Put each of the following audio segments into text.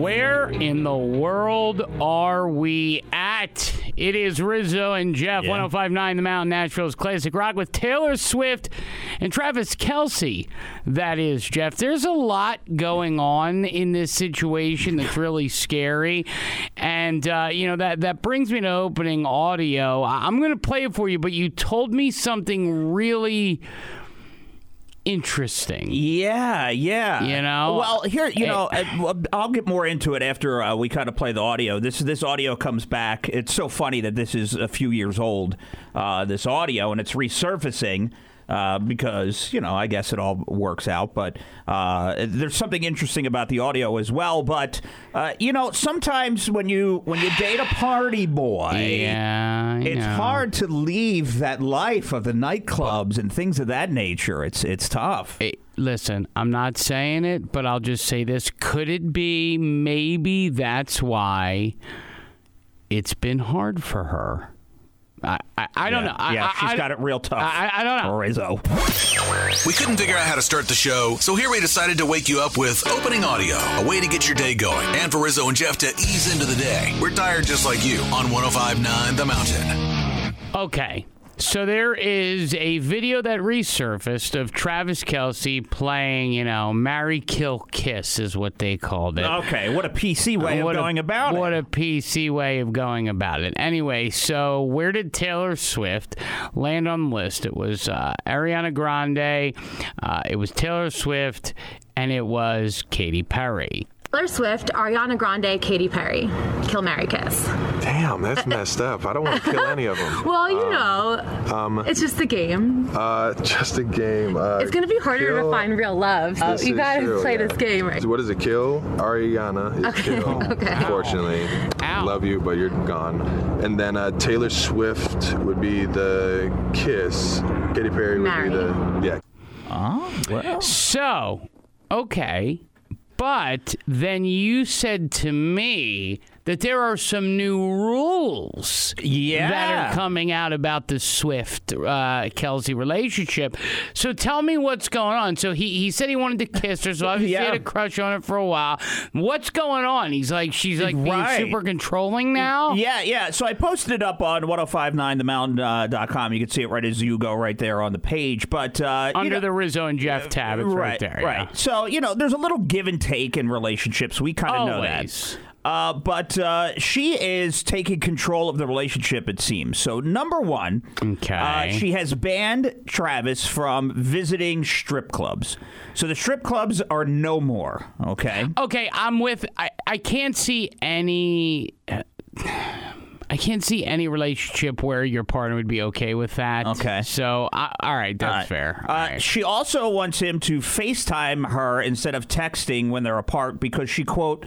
Where in the world are we at? It is Rizzo and Jeff, 1059 The Mountain, Asheville's Classic Rock with Taylor Swift and Travis Kelce. That is, Jeff. There's a lot going on in this situation that's really scary. And, uh, you know, that, that brings me to opening audio. I'm going to play it for you, but you told me something really interesting. Yeah, yeah. You know? Well, here, you Hey. know, uh, I'll get more into it after uh, we kind of play the audio. This this audio comes back. It's so funny that this is a few years old. Uh, this audio and it's resurfacing. Uh, because you know, I guess it all works out, but uh, there's something interesting about the audio as well. But uh, you know, sometimes when you when you date a party boy, Yeah, I it's know. hard to leave that life of the nightclubs and things of that nature. It's it's tough. Hey, listen, I'm not saying it, but I'll just say this. Could it be maybe that's why it's been hard for her? I, I, I don't yeah. know. I, yeah, I, she's I- got it real tough. I, I don't know. Rizzo. We couldn't figure out how to start the show, so here we decided to wake you up with opening audio, a way to get your day going. And for Rizzo and Jeff to ease into the day. We're tired just like you on 1059 The Mountain. Okay. So there is a video that resurfaced of Travis Kelce playing, you know, Marry, Kill, Kiss is what they called it. Okay, what a PC way What of a- going about What it. What a PC way of going about it. Anyway, so where did Taylor Swift land on the list? It was uh, Ariana Grande, uh, it was Taylor Swift, and it was Katy Perry. Taylor Swift, Ariana Grande, Katy Perry. Kill Mary Kiss. Damn, that's messed up. I don't want to kill any of them. Well, you know, it's just a game. Uh, just a game. Uh, It's gonna be harder kill- to find real love. So you gotta true, play yeah. this game right. So what is it? Kill Ariana is Okay, kill. okay. Unfortunately, Ow. love you, but you're gone. And then uh, Taylor Swift would be the kiss. Katy Perry would Marry. be the yeah. Oh. So, okay. But then you said to me that there are some new rules Yeah. that are coming out about the Swift uh, Kelce relationship. So tell me what's going on. So he, he said he wanted to kiss her, so obviously he Yeah. had a crush on it for a while. What's going on? He's like, she's like being super controlling now? Yeah, yeah. So I posted it up on 1059themountain.com. You can see it right as you go right there on the page. But uh, you Under know- the Rizzo and Jeff tab, it's right, there. Right. yeah. So, you know, there's a little give and take in relationships. We kind of know that. Uh, but uh, she is taking control of the relationship, it seems. So, number one, Okay. uh, she has banned Travis from visiting strip clubs. So, the strip clubs are no more, okay? Okay, I'm with. I, I can't see any. I can't see any relationship where your partner would be okay with that. Okay. So, I, all right, that's Uh, fair. Uh, right. She also wants him to FaceTime her instead of texting when they're apart because she, quote,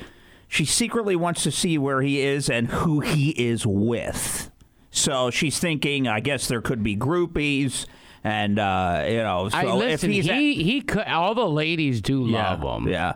she secretly wants to see where he is and who he is with. So she's thinking, I guess there could be groupies. And, uh, you know, so I listen. if he's at- he he could. All the ladies do yeah, love him. Yeah.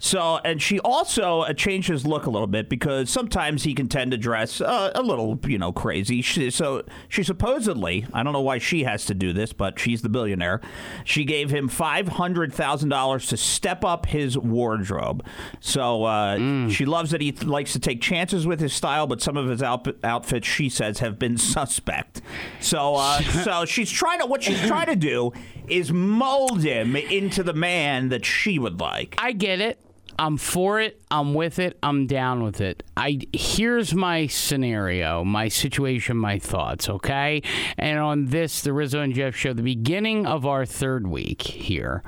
So, and she also uh, changed his look a little bit because sometimes he can tend to dress uh, a little, you know, crazy. She, so she supposedly, I don't know why she has to do this, but she's the billionaire. She gave him five hundred thousand dollars to step up his wardrobe. So uh, Mm. she loves that he th- likes to take chances with his style, but some of his outfit, outfits, she says, have been suspect. So, uh, so she's trying to what she's trying to do is mold him into the man that she would like. I get it. I'm for it. I'm with it. I'm down with it. I here's my scenario, my situation, my thoughts. Okay, and on this, the Rizzo and Jeff show, the beginning of our third week here,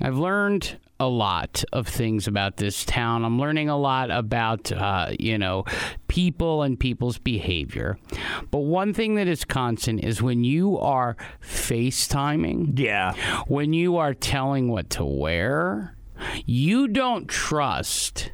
I've learned a lot of things about this town. I'm learning a lot about, uh, you know, people and people's behavior. But one thing that is constant is when you are FaceTiming, Yeah. when you are telling what to wear, you don't trust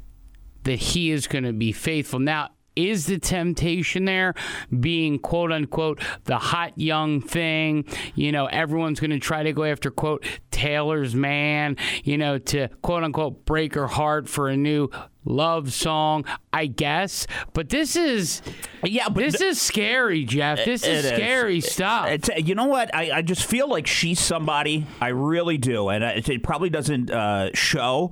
that he is going to be faithful. Now, is the temptation there being quote unquote the hot young thing? You know, everyone's going to try to go after quote Taylor's man, you know, to quote unquote break her heart for a new love song, I guess. But this is Yeah, but this th- is scary, Jeff. This is scary stuff. It's, you know what? I, I just feel like she's somebody. I really do, and it, it probably doesn't uh, show.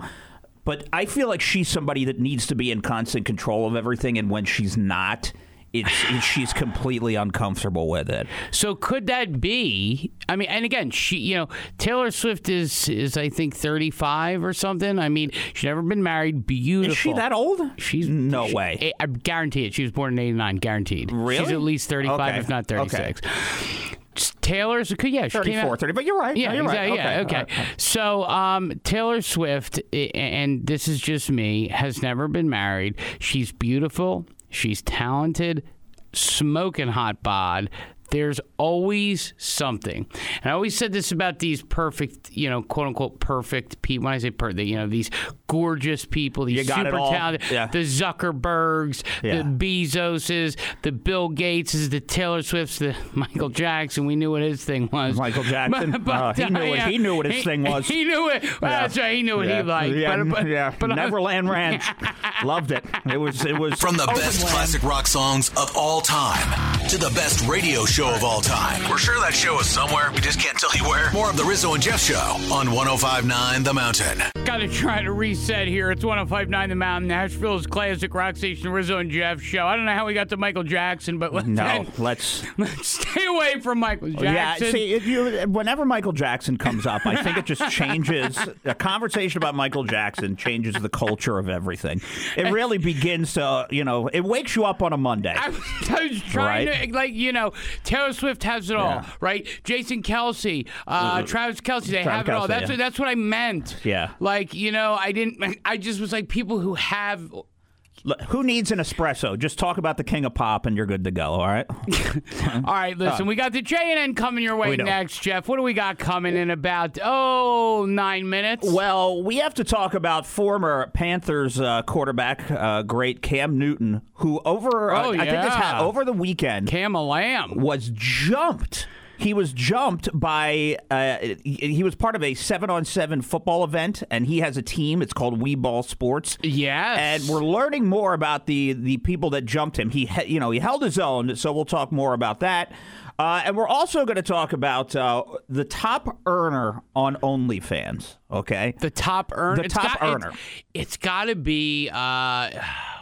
But I feel like she's somebody that needs to be in constant control of everything, and when she's not, it's, it's she's completely uncomfortable with it. So could that be? I mean, and again, she, you know, Taylor Swift is is I think thirty five or something. I mean, she's never been married. Beautiful. Is she that old? She's no she- way. I, guarantee it. She was born in eighty nine. Guaranteed. Really? She's at least thirty five, Okay. if not thirty six. Okay. Taylor's yeah, she came 34, out, 30, but you're right. Yeah, No, you're right. exactly. Yeah, Okay, okay. right. So, um, Taylor Swift, and this is just me, has never been married. She's beautiful. She's talented, smoking hot bod. There's always something. And I always said this about these perfect, you know, quote unquote perfect people. When I say perfect, you know, these gorgeous people, these got super talented, Yeah. the Zuckerbergs, Yeah. the Bezoses, the Bill Gateses, the Taylor Swifts, the Michael Jackson. We knew what his thing was. Michael Jackson? Uh, he knew what- he knew what his he- thing was. He knew it. Well, That's right. He knew what yeah. he liked. Yeah, but, but, yeah. but Neverland Ranch. Loved it. It was. It was From the best classic rock songs of all time to the best radio show of all time. We're sure that show is somewhere. We just can't tell you where. More of the Rizzo and Jeff Show on 1059 The Mountain. Gotta try to reset here. It's 1059 The Mountain, Asheville's classic rock station, Rizzo and Jeff show. I don't know how we got to Michael Jackson, but let's, No, let's. let's stay away from Michael oh, Jackson. Yeah, see, if you, whenever Michael Jackson comes up, I think it just changes. A conversation about Michael Jackson changes the culture of everything. It really begins to, you know, it wakes you up on a Monday. I was, I was trying Right. to, like, you know, Taylor Swift has it all, Yeah. right? Jason Kelce, uh, Travis Kelce, they Travis have it all. Kelce, That's yeah. what, that's what I meant. Yeah. Like, you know, I didn't, I just was like people who have. Who needs an espresso? Just talk about the king of pop and you're good to go, all right? All right, listen, we got the JNN coming your way Uh, next, Jeff. What do we got coming in about, oh, nine minutes? Well, we have to talk about former Panthers uh, quarterback, uh, great Cam Newton, who over uh, Oh, I think this yeah. ha- over the weekend Cam Lamb. was jumped. He was jumped by. Uh, he, was part of a seven-on-seven football event, and he has a team. It's called We Ball Sports. Yes. and we're learning more about the the people that jumped him. He- you know, he held his own. So we'll talk more about that. Uh, and we're also going to talk about uh, the top earner on OnlyFans. Okay, The top earner. The top got, earner. it's got to be, uh,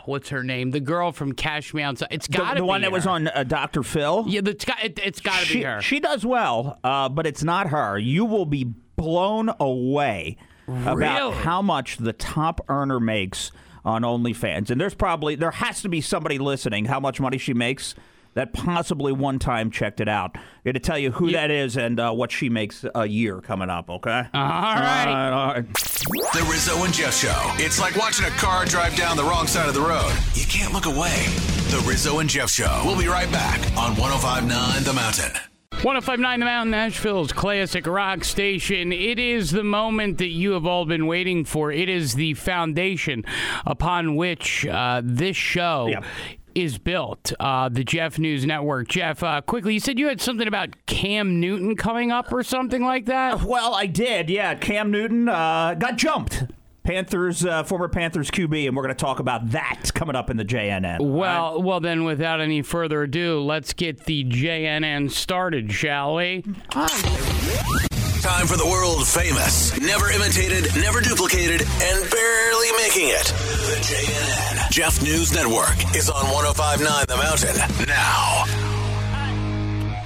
what's her name? The girl from Cash Me Outside. It's the, got to be the one that was on uh, Dr. Phil. Yeah, it's got, it, it's got to be her. she does well, uh, but it's not her. You will be blown away about how much the top earner makes on OnlyFans. And there's probably there has to be somebody listening how much money she makes that possibly one time checked it out. I'm going to tell you who that is and uh, what she makes a year coming up. Okay. all right. all right. The Rizzo and Jeff Show. It's like watching a car drive down the wrong side of the road. You can't look away. The Rizzo and Jeff Show. We'll be right back on 1059 The Mountain. 1059 The Mountain, Asheville's classic rock station. It is the moment that you have all been waiting for. It is the foundation upon which uh, this show Yep. Is built. Uh, the Jeff News Network. Jeff, uh, quickly, you said you had something about Cam Newton coming up or something like that? Well, I did. Yeah, Cam Newton uh, got jumped. Panthers, uh, former Panthers QB, and we're going to talk about that coming up in the JNN. Well, well, then, without any further ado, let's get the JNN started, shall we? Time for the world famous, never imitated, never duplicated, and barely making it. The JNN. Jeff News Network is on 1059 The Mountain now.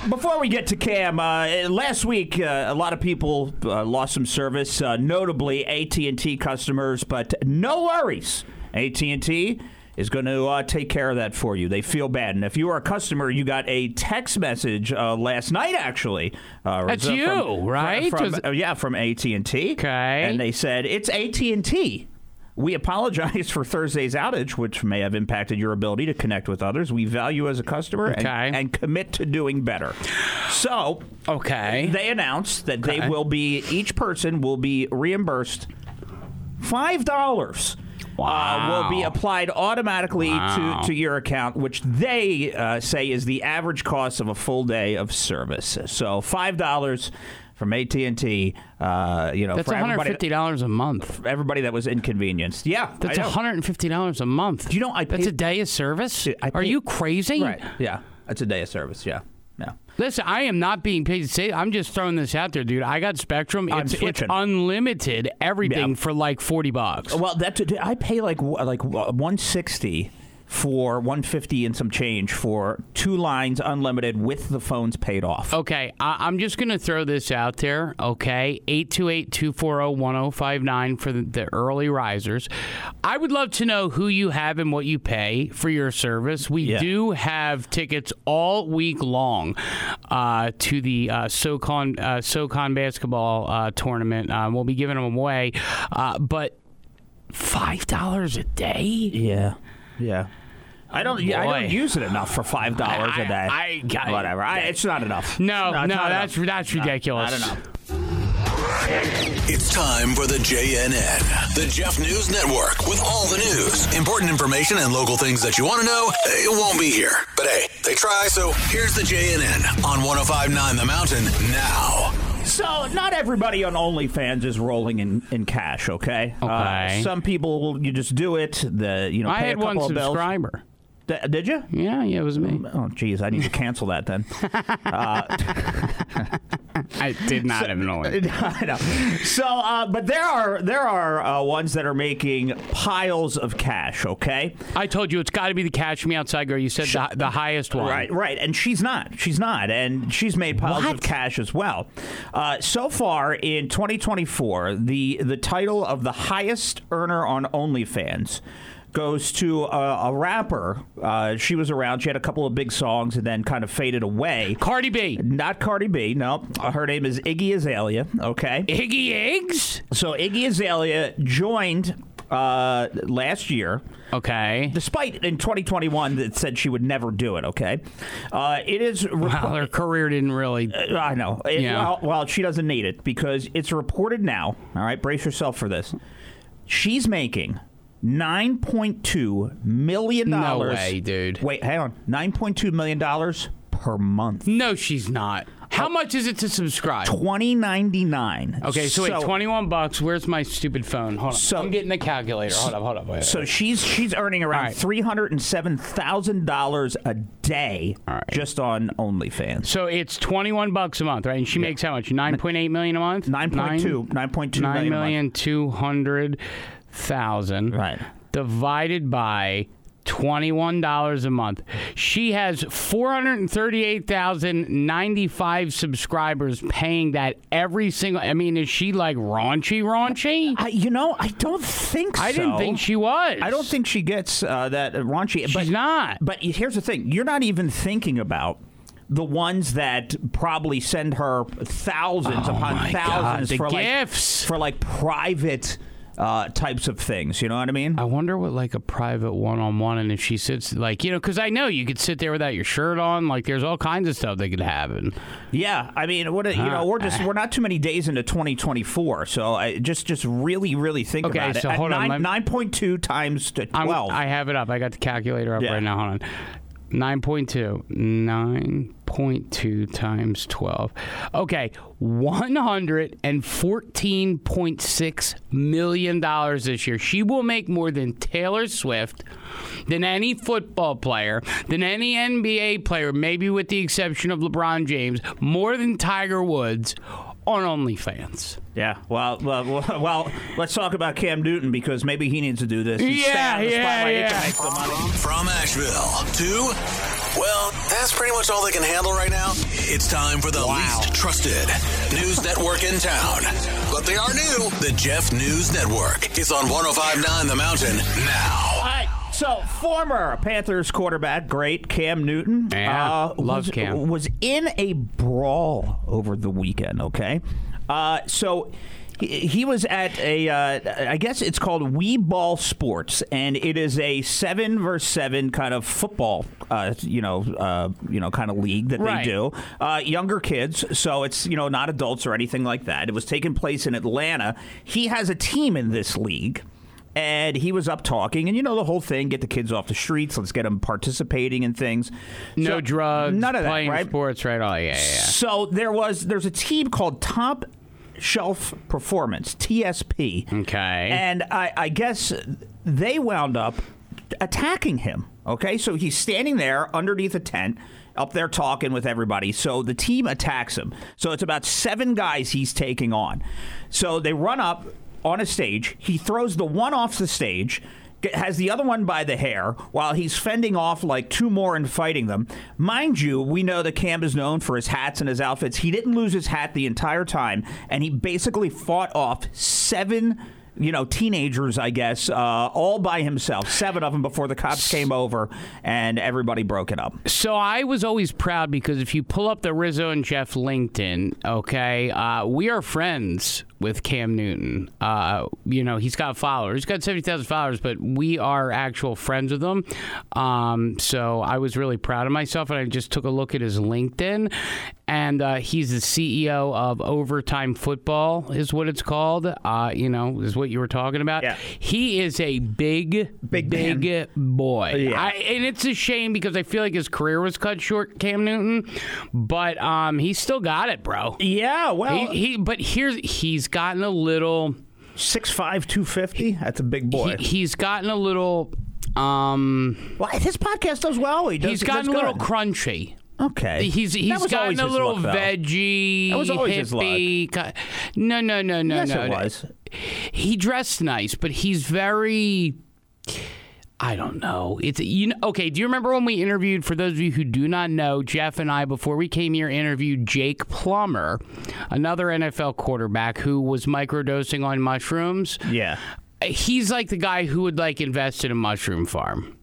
Before we get to Cam, uh, last week uh, a lot of people uh, lost some service, uh, notably AT&T customers. But no worries, AT&T is going to uh, take care of that for you. They feel bad, and if you are a customer, you got a text message uh, last night actually. Uh, That's from- you, from- right? From, Was- uh, yeah, from AT&T. Okay. and they said it's AT&T. We apologize for Thursday's outage, which may have impacted your ability to connect with others. We value as a customer and, and commit to doing better. So Okay. they announced that Okay. they will be each person will be reimbursed five dollars. Uh, will be applied automatically Wow. to, to your account, which they uh, say is the average cost of a full day of service. So five dollars from AT and T. Uh, you know, That's $150 a month. everybody that was inconvenienced. Yeah, That's $150 a month. Do you know I That's a day of service? I Are you crazy? Right. Yeah, that's a day of service. Yeah. Listen, I am not being paid to say. I'm just throwing this out there, dude. I got Spectrum. I'm It's, it's switching. unlimited everything Yeah. for like forty bucks. Well, that's I pay like like 160 for 150 and some change for two lines unlimited with the phones paid off. Okay, I, I'm just going to throw this out there, okay? 828-240-1059 for the, the early risers. I would love to know who you have and what you pay for your service. We Yeah. do have tickets all week long uh, to the uh, SoCon, uh, SoCon basketball uh, tournament. Uh, we'll be giving them away, uh, but $5 a day? Yeah, yeah. I don't. Yeah, I don't use it enough for five dollars a day. I got- whatever. I, it's not enough. No, it's no, not that's enough. that's No, ridiculous. Not enough. It's time for the JNN, the Jeff News Network, with all the news, important information, and local things that you want to know. It won't be here, but hey, they try. So here's the JNN on 105.9 The Mountain now. So, not everybody on OnlyFans is rolling in, in cash. Okay. Okay. Uh, some people you just do it. The you know I had a couple one of bills. D- did you? Yeah, yeah, it was me. Oh, geez, I need to cancel that then. I did not have an. I know. So, uh, but there are there are uh, ones that are making piles of cash. Okay. I told you it's got to be the Cash Me Outside girl. You said the, the highest one. Right, right, and she's not. She's not, and she's made piles What? of cash as well. Uh, so far in 2024, the the title of the highest earner on OnlyFans goes to a, a rapper. Uh, she was around. She had a couple of big songs, and then kind of faded away. Cardi B. Not Cardi B. No, her name is Iggy Azalea. Okay. Iggy Eggs? So Iggy Azalea joined uh, last year. Okay. Despite in 2021 that said she would never do it. Okay, uh, it is. Well, her career didn't really. I know. It- Yeah. well, well, she doesn't need it because it's reported now. All right, brace yourself for this. She's making. Nine point two million dollars. No way, dude. Wait, hang on. Nine point two million dollars per month. No, she's not. How oh. much is it to subscribe? Twenty ninety nine. Okay, so, wait, 21 bucks. Where's my stupid phone? Hold on. So- I'm getting the calculator. Hold up, hold up. Wait, So wait. she's she's earning around right. three hundred and seven thousand dollars a day right. just on OnlyFans. So it's 21 bucks a month, right? And she makes how much? 9.8 million a month? 9.2 9.2 Nine million a month. million two hundred thousand. Right. Divided by twenty-one dollars a month. She has four hundred and thirty-eight thousand ninety-five subscribers paying that every single. I mean, is she like raunchy, raunchy? I, you know, I don't think so. I didn't think she was. I don't think she gets uh, that raunchy. she's but, not. But here's the thing: you're not even thinking about the ones that probably send her thousands Oh upon my God, thousands for gifts. like for like private uh, types of things. You know what I mean? I wonder what like a private one-on-one, and if she sits like you know, because I know you could sit there without your shirt on. Like there's all kinds of stuff that could happen. Yeah, I mean, what you know, we're just we're not too many days into 2024, so I just just really really think Okay, about so it. At hold on, 9.2 times to I'm- 12. I have it up. I got the calculator up Yeah. right now. Hold on. 9.2. 9.2 times 12. Okay. $114.6 million this year. She will make more than Taylor Swift, than any football player, than any NBA player, maybe with the exception of LeBron James, more than Tiger Woods on OnlyFans. yeah, well, well, well, well, let's talk about Cam Newton because maybe he needs to do this. and Yeah, out of the yeah, spotlight. Yeah. can make the money. From Asheville to, well, that's pretty much all they can handle right now. It's time for the least trusted news network in town. But they are new. The Jeff News Network is on 1059 The Mountain now. So, former Panthers quarterback, great Cam Newton, Yeah, uh, love was, Cam. was in a brawl over the weekend. Okay, uh, so he, he was at a, uh, I guess it's called We Ball Sports, and it is a seven versus seven kind of football, uh, you know, uh, you know, kind of league that Right. they do. Uh, younger kids, so it's you know not adults or anything like that. It was taking place in Atlanta. He has a team in this league and he was up talking, and you know the whole thing: get the kids off the streets, let's get them participating in things. No So, drugs, none of that, playing right? sports, right? Oh, yeah, yeah, yeah. So there was there's a team called Top Shelf Performance (TSP). Okay. and I, I guess they wound up attacking him. Okay, so he's standing there underneath a tent. Up there talking with everybody. So the team attacks him. So it's about seven guys he's taking on. So they run up on a stage. He throws the one off the stage has the other one by the hair while he's fending off like two more and fighting them. Mind you, we know that Cam is known for his hats and his outfits. He didn't lose his hat the entire time, and he basically fought off seven you know, teenagers, I guess, uh, all by himself, seven of them before the cops came over and everybody broke it up. So I was always proud because if you pull up the Rizzo and Jeff LinkedIn, okay, uh, we are friends with Cam Newton. Uh, you know, he's got followers. He's got 70,000 followers, but we are actual friends with him. Um, so I was really proud of myself, and I just took a look at his LinkedIn. And uh, he's the CEO of Overtime Football, is what it's called. Uh, you know, is what you were talking about. Yeah. He is a big, Big big man. boy. Yeah. I, and it's a shame because I feel like his career was cut short, Cam Newton. But um, he's still got it, bro. Yeah, well, He, he but here's he's gotten a little 6'5", 250. That's a big boy. he, he's gotten a little um well, his podcast does well. He does, he's gotten a little good. crunchy. Okay. He's he's gotten a little look, veggie, That was always his look. No, no, no, no, Yes, no. it was. He dressed nice, but he's very. I don't know. It's you know. Okay, do you remember when we interviewed? For those of you who do not know, Jeff and I before we came here interviewed Jake Plummer, another NFL quarterback who was microdosing on mushrooms. Yeah. He's like the guy who would like invest in a mushroom farm.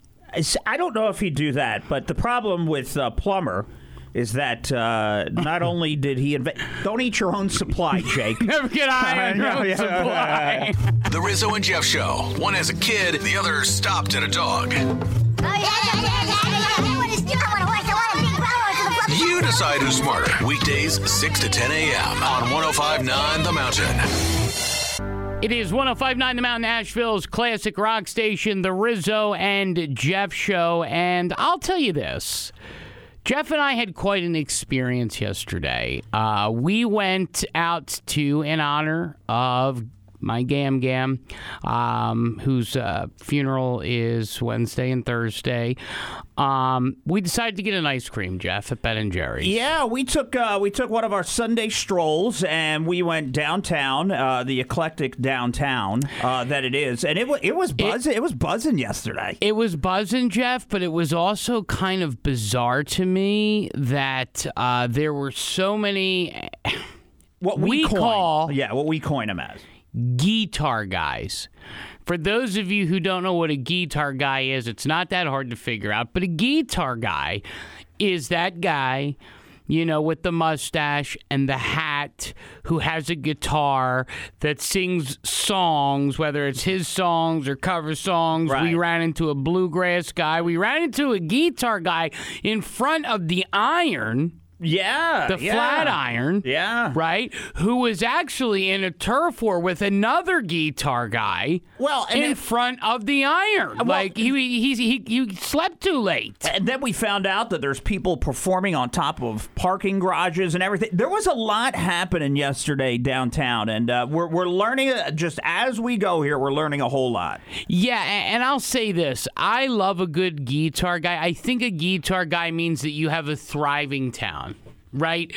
I don't know if he'd do that, but the problem with uh, Plummer is that uh, not only did he invent, don't eat your own supply, Jake. Never get high on your own supply. The Rizzo and Jeff Show. One as a kid, the other stopped at a dog. You decide who's smarter. Weekdays, 6 to 10 a.m. on 1059 The Mountain. It is 1059 The Mountain, Asheville's classic rock station, The Rizzo and Jeff Show. And I'll tell you this Jeff and I had quite an experience yesterday. Uh, we went out to, in honor of my Gam Gam, um, whose uh, funeral is Wednesday and Thursday. Um, we decided to get an ice cream, Jeff, at Ben and Jerry's. Yeah, we took uh, we took one of our Sunday strolls and we went downtown, uh, the eclectic downtown uh, that it is, and it it was buzzing. It, was buzzing yesterday. It was buzzing, Jeff, but it was also kind of bizarre to me that uh, there were so many What we, we call- yeah, what we coin them as. Guitar guys. For those of you who don't know what a guitar guy is, it's not that hard to figure out. But a guitar guy is that guy, you know, with the mustache and the hat who has a guitar that sings songs, whether it's his songs or cover songs. We ran into a bluegrass guy. We ran into a guitar guy in front of the iron. Yeah, the yeah. flat iron. Yeah. Right? Who was actually in a turf war with another guitar guy. Well, and in front of the iron. like he he he he slept too late. And then we found out that there's people performing on top of parking garages and everything. There was a lot happening yesterday downtown, and uh, we're, we're learning uh, just as we go here. We're learning a whole lot. Yeah, a- and I'll say this. I love a good guitar guy. I think a guitar guy means that you have a thriving town, right?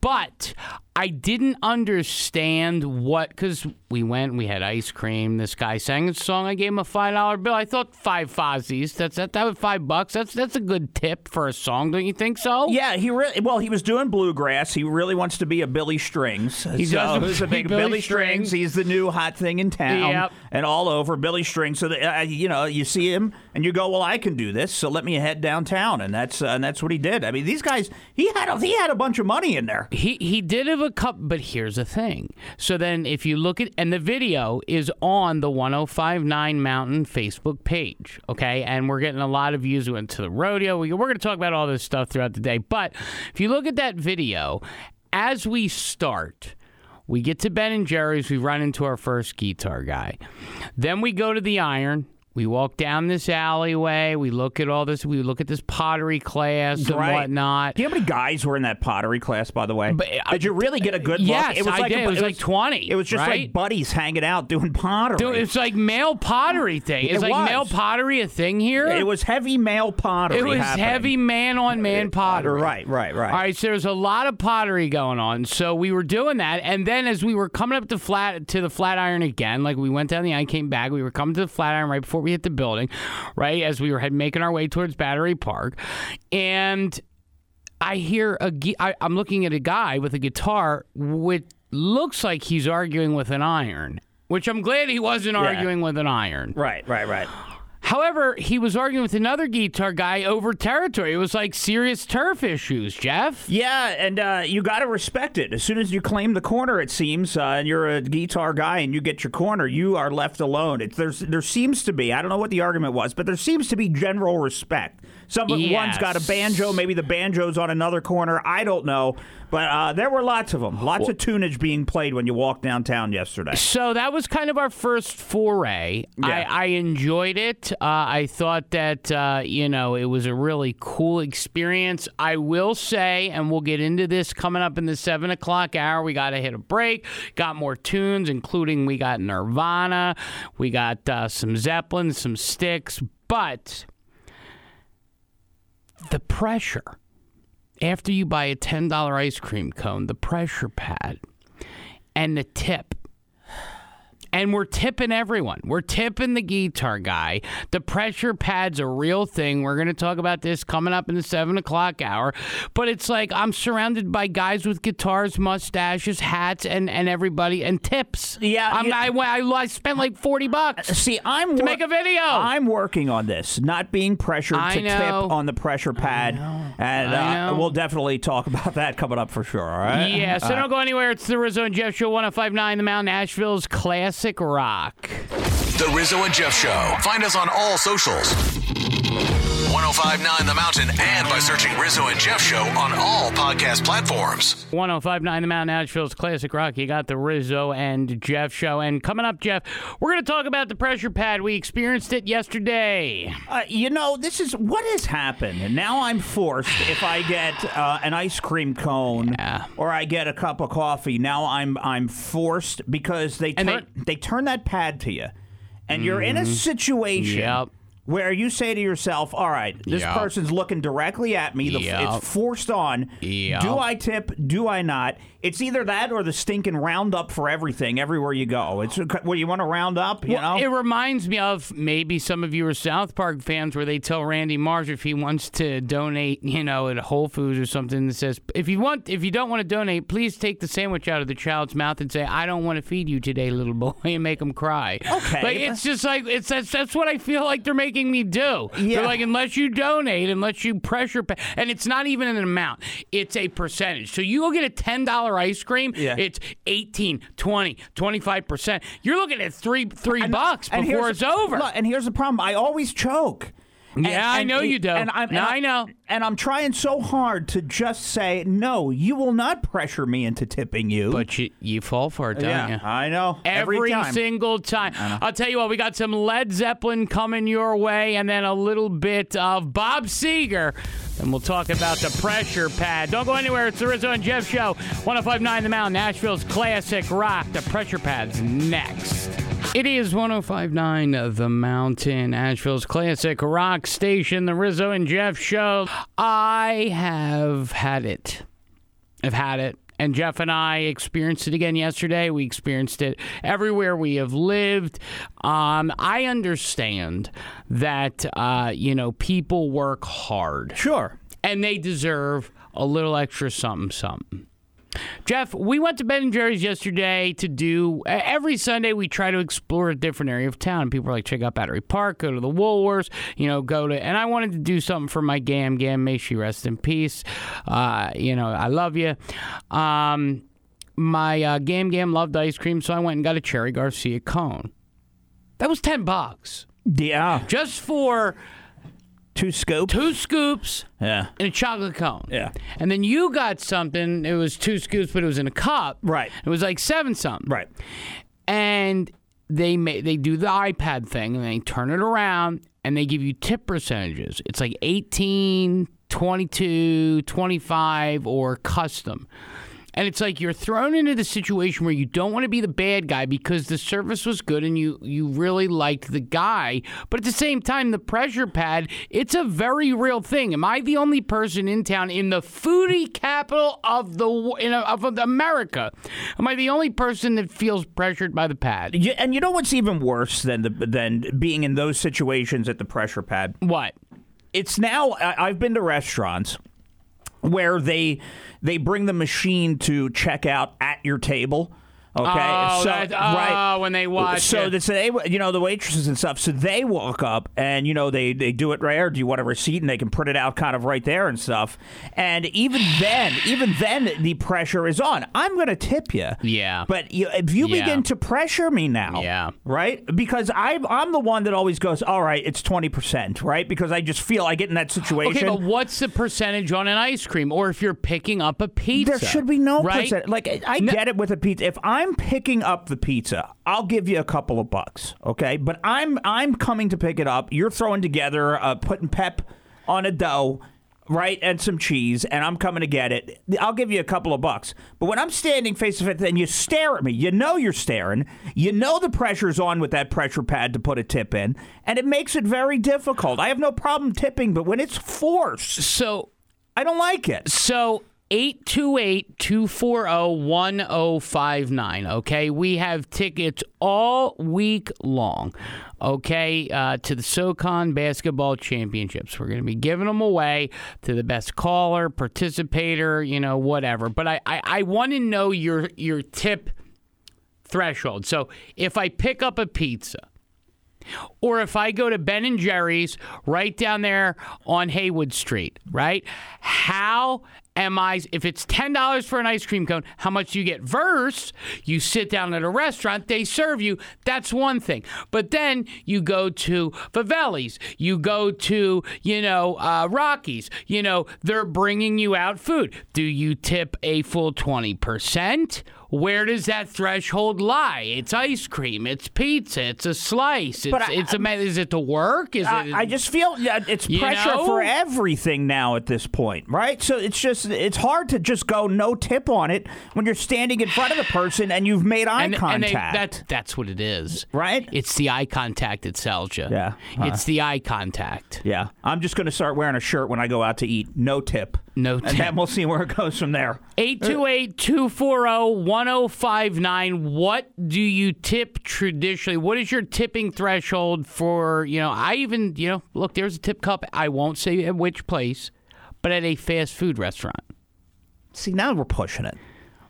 But I didn't understand what because we went, we had ice cream. This guy sang a song. I gave him a five dollar bill. I thought five fozzies. That's that. That was five bucks. That's that's a good tip for a song. Don't you think so? Yeah, he really well. He was doing bluegrass. He really wants to be a Billy Strings. He does He's a big Billy Billy, Strings. Strings. He's the new hot thing in town Yep. and all over Billy Strings. So that, uh, you know, you see him and you go, "Well, I can do this." So let me head downtown, and that's uh, and that's what he did. I mean, these guys. He had a, he had a bunch of money in there. He he did have a cup, but here's the thing. So then, if you look at and the video is on the 1059 Mountain Facebook page, okay, and we're getting a lot of views. We went to the rodeo. We, we're going to talk about all this stuff throughout the day. But if you look at that video, as we start. We get to Ben and Jerry's. We run into our first guitar guy. Then we go to the iron. We walk down this alleyway. We look at all this. We look at this pottery class and whatnot. Do you know how many guys were in that pottery class, by the way? But, uh, did you really get a good look? yes, it was I like did. A, It was like 20, It was just right? like buddies hanging out doing pottery. Dude, it's like male pottery thing. Is It like was. male pottery a thing here? it was heavy male pottery. It was happening. heavy man on man pottery. Right, right, right. All right, so there's a lot of pottery going on. So we were doing that, and then as we were coming up to flat to the Flatiron again, like we went down the I came back. We were coming to the Flatiron right before we hit the building, right as we were head making our way towards Battery Park, and I hear a. I, I'm looking at a guy with a guitar, which looks like he's arguing with an iron. Which I'm glad he wasn't arguing with an iron. Right, right, right. However, he was arguing with another guitar guy over territory. It was like serious turf issues, Jeff. Yeah, and uh, you got to respect it. As soon as you claim the corner, it seems, uh, and you're a guitar guy and you get your corner, you are left alone. It, there's, there seems to be, I don't know what the argument was, but there seems to be general respect. Some one's got a banjo, maybe the banjo's on another corner. I don't know, but uh, there were lots of them, lots of tunage being played when you walked downtown yesterday. So that was kind of our first foray. I, Yeah. I enjoyed it. Uh, I thought that, uh, you know, it was a really cool experience. I will say, and we'll get into this coming up in the 7 o'clock hour, we got to hit a break. Got more tunes, including we got Nirvana, we got uh, some Zeppelin, some Styx, but the pressure after you buy a $10 ice cream cone, the pressure pad and the tip. And we're tipping everyone. We're tipping the guitar guy. The pressure pad's a real thing. We're going to talk about this coming up in the seven o'clock hour. But it's like I'm surrounded by guys with guitars, mustaches, hats, and, and everybody, and tips. Yeah, I'm, you- I, I, I spent like 40 bucks. See, I'm To wor- make a video. I'm working on this, not being pressured I to know. tip on the pressure pad, and uh, we'll definitely talk about that coming up for sure. All right? Yeah, so don't go anywhere. It's the Rizzo and Jeff Show, 1059 The Mountain, Asheville's classic rock. The Rizzo and Jeff Show. Find us on all socials. 1059 The Mountain and by searching Rizzo and Jeff Show on all podcast platforms. 1059 The Mountain, Asheville's classic rock. You got the Rizzo and Jeff Show. And coming up, Jeff, we're going to talk about the pressure pad. We experienced it yesterday. Uh, you know, this is what has happened, and now I'm forced. If I get uh, an ice cream cone Yeah. or I get a cup of coffee, now I'm I'm forced because they And turn they, turn that pad to you, and you're in a situation. Mm-hmm. Yep. Where you say to yourself, "All right, this Yep. person's looking directly at me. The, Yep. It's forced on. Yep. Do I tip? Do I not? It's either that or the stinking roundup for everything everywhere you go. It's what you want to round up. You Well, know, it reminds me of maybe some of you are South Park fans where they tell Randy Marsh if he wants to donate, you know, at Whole Foods or something that says, if you want, if you don't want to donate, please take the sandwich out of the child's mouth and say, I don't want to feed you today, little boy, and make him cry. Okay, Like, it's just like, it's that's, that's what I feel like they're making me do. Yeah. They're like, unless you donate, unless you pressure, pa- and it's not even an amount, it's a percentage. So you go get a $10 ice cream, Yeah. it's 18, 20, 25%. You're looking at three, three And- bucks and before it's over. Look, and here's the problem: I always choke. Yeah, I know you do. And I'm, No, and I know. And I'm trying so hard to just say, no, you will not pressure me into tipping you. But you, you fall for it, don't yeah, you? I know. Every, time. single time. I'll tell you what, we got some Led Zeppelin coming your way and then a little bit of Bob Seger. And we'll talk about the pressure pad. Don't go anywhere. It's the Rizzo and Jeff Show. 1059 The Mountain, Asheville's classic rock. The pressure pad's next. It is 1059 The Mountain, Asheville's classic rock station, The Rizzo and Jeff Show. I have had it. I've had it. And Jeff and I experienced it again yesterday. We experienced it everywhere we have lived. Um, I understand that, uh, you know, people work hard Sure. and they deserve a little extra something, something. Jeff, we went to Ben and Jerry's yesterday to do. Every Sunday, we try to explore a different area of town. And people are like, check out Battery Park, go to the Woolworths, you know, go to. And I wanted to do something for my Gam Gam. May she rest in peace. Uh, you know, I love you. Um, my uh, Gam Gam loved ice cream, so I went and got a Cherry Garcia cone. That was 10 bucks Yeah. just for Two scoops. two scoops Yeah. and a chocolate cone. Yeah. And then you got something, it was two scoops, but it was in a cup. Right. It was like seven something. Right. And they may, they do the iPad thing and they turn it around and they give you tip percentages. It's like 18, 22, 25 or custom. And it's like you're thrown into the situation where you don't want to be the bad guy because the service was good and you you really liked the guy, but at the same time the pressure pad, it's a very real thing. Am I the only person in town in the foodie capital of the in, of America? Am I the only person that feels pressured by the pad? You, and you know what's even worse than the than being in those situations at the pressure pad? What? It's now I, I've been to restaurants where they they bring the machine to check out at your table. Okay, Oh, so that- right oh, when they watch so it. they, you know, the waitresses and stuff. So they walk up and you know they they do it right there. Do you want a receipt? And they can print it out kind of right there and stuff. And even then, even then, the pressure is on. I'm going to tip you. Yeah. But you, if you Yeah. begin to pressure me now, Yeah. right? Because I'm I'm the one that always goes, all right, it's twenty percent, right? Because I just feel I get in that situation. Okay, but what's the percentage on an ice cream, or if you're picking up a pizza? There should be no right? percent. Like I I No- get it with a pizza. If I'm picking up the pizza, I'll give you a couple of bucks, okay? But I'm I'm coming to pick it up. You're throwing together, uh, putting pep on a dough, right, and some cheese, and I'm coming to get it. I'll give you a couple of bucks. But when I'm standing face to face and you stare at me, you know you're staring. You know the pressure's on with that pressure pad to put a tip in, and it makes it very difficult. I have no problem tipping, but when it's forced, So I don't like it. So 828-240-1059 okay? We have tickets all week long okay uh, to the socon basketball championships. We're going to be giving them away to the best caller participator you know whatever. But i i, I want to know your your tip threshold. So if i pick up a pizza or if I go to Ben and Jerry's right down there on Haywood Street, right? How am I? If it's ten dollars for an ice cream cone, how much do you get? Verse, you sit down at a restaurant, they serve you. That's one thing. But then you go to Favelli's, you go to you know uh, Rockies. You know they're bringing you out food. Do you tip a full twenty percent? Where does that threshold lie? It's ice cream. It's pizza. It's a slice. It's, But I- it's a. Is it to work? Is I, it? I just feel it's pressure know? for everything now at this point, right? So it's just it's hard to just go no tip on it when you're standing in front of the person and you've made eye and, and contact. they, that, that's what it is. Right? It's the eye contact that sells you. Yeah. Uh-huh. It's the eye contact. yeah, I'm just going to start wearing a shirt when I go out to eat. No tip. No And then we'll see where it goes from there. 828-240-1059. What do you tip traditionally? What is your tipping threshold for, you know, I even, you know, look, there's a tip cup. I won't say at which place, but at a fast food restaurant. See, now we're pushing it.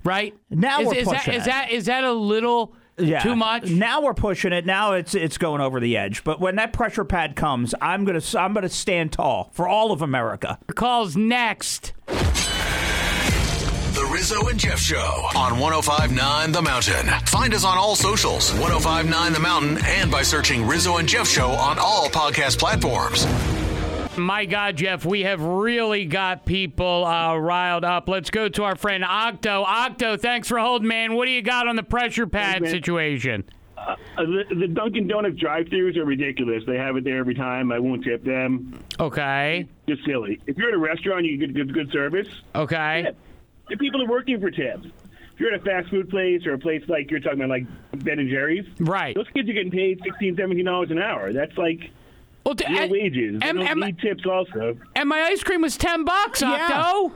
Right? Now is, we're is pushing is it. that is that a little Yeah. too much? Now we're pushing it. Now it's it's going over the edge. But when that pressure pad comes, I'm gonna I'm gonna stand tall for all of America. Calls next. The Rizzo and Jeff Show on 1059 The Mountain. Find us on all socials, 1059 The Mountain, and by searching Rizzo and Jeff Show on all podcast platforms. My God, Jeff, we have really got people uh, riled up. Let's go to our friend Octo. Octo, thanks for holding, man. What do you got on the pressure pad man. situation? Uh, the, the Dunkin' Donuts drive-throughs are ridiculous. They have it there every time. I won't tip them. Okay. Just silly. If you're at a restaurant, you get good, good service. Okay. Tip. The people are working for tips. If you're at a fast food place or a place like you're talking about, like Ben and Jerry's, Right. those kids are getting paid sixteen, seventeen dollars an hour. That's like Well, d- real and, wages. They and- don't and- need tips also. and my ice cream was 10 bucks, Octo.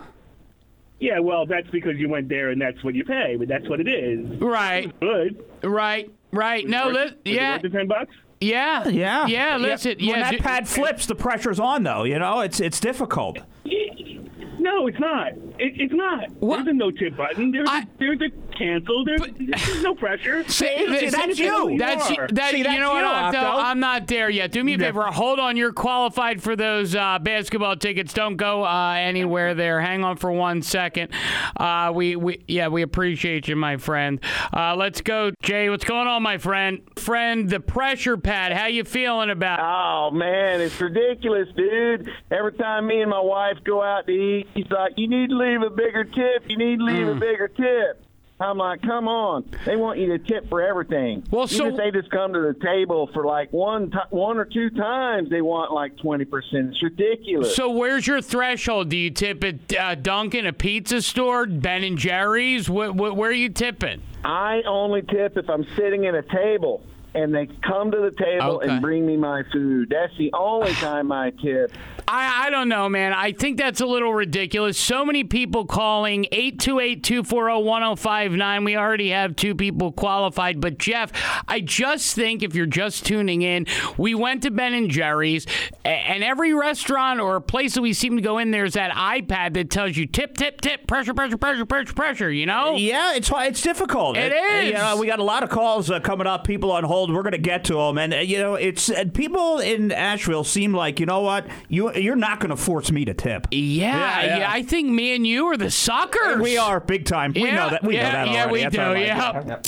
Yeah, well, that's because you went there and that's what you pay, but that's what it is. Right. Good. Right. Right. No, li- Was it yeah. worth the ten bucks? Yeah. Yeah. Yeah, listen. yeah. When Yeah. that pad flips, the pressure's on though. You know, it's it's difficult. No, it's not. It, it's not. What? There's a no tip button. There's, I- a, there's a cancel. There's, there's no pressure. See, See, that's you. That's You that. See, you that's know what, you, Octo? Octo. I'm not there yet. Do me a Yeah. favor. Hold on. You're qualified for those uh, basketball tickets. Don't go uh, anywhere there. Hang on for one second. Uh, we we yeah we appreciate you, my friend. Uh, let's go, Jay. What's going on, my friend? Friend, the pressure pad. How you feeling about? Oh man, it's ridiculous, dude. Every time me and my wife go out to eat, he's like, "You need to leave a bigger tip. You need to leave a bigger tip." I'm like, come on. They want you to tip for everything. Well, Even so- if they just come to the table for like one ti one or two times, they want like 20%. It's ridiculous. So where's your threshold? Do you tip at uh, Dunkin', a pizza store, Ben and Jerry's? Wh- wh- where are you tipping? I only tip if I'm sitting at a table and they come to the table Okay. and bring me my food. That's the only time I tip. I, I don't know, man. I think that's a little ridiculous. So many people calling 828-240-1059. We already have two people qualified. But Jeff, I just think if you're just tuning in, we went to Ben and Jerry's, and every restaurant or place that we seem to go in, there's that iPad that tells you tip, tip, tip, pressure, pressure, pressure, pressure, pressure. You know? Yeah, it's it's difficult. It Uh, is. You know, we got a lot of calls uh, coming up. People on hold. We're going to get to them, and uh, you know, it's uh, people in Asheville seem like you know what you you're not going to force me to tip. Yeah, Yeah, yeah, yeah. I think me and you are the suckers. We are big time. We know that. We yeah, know that yeah, already. we That's do, our life. yeah.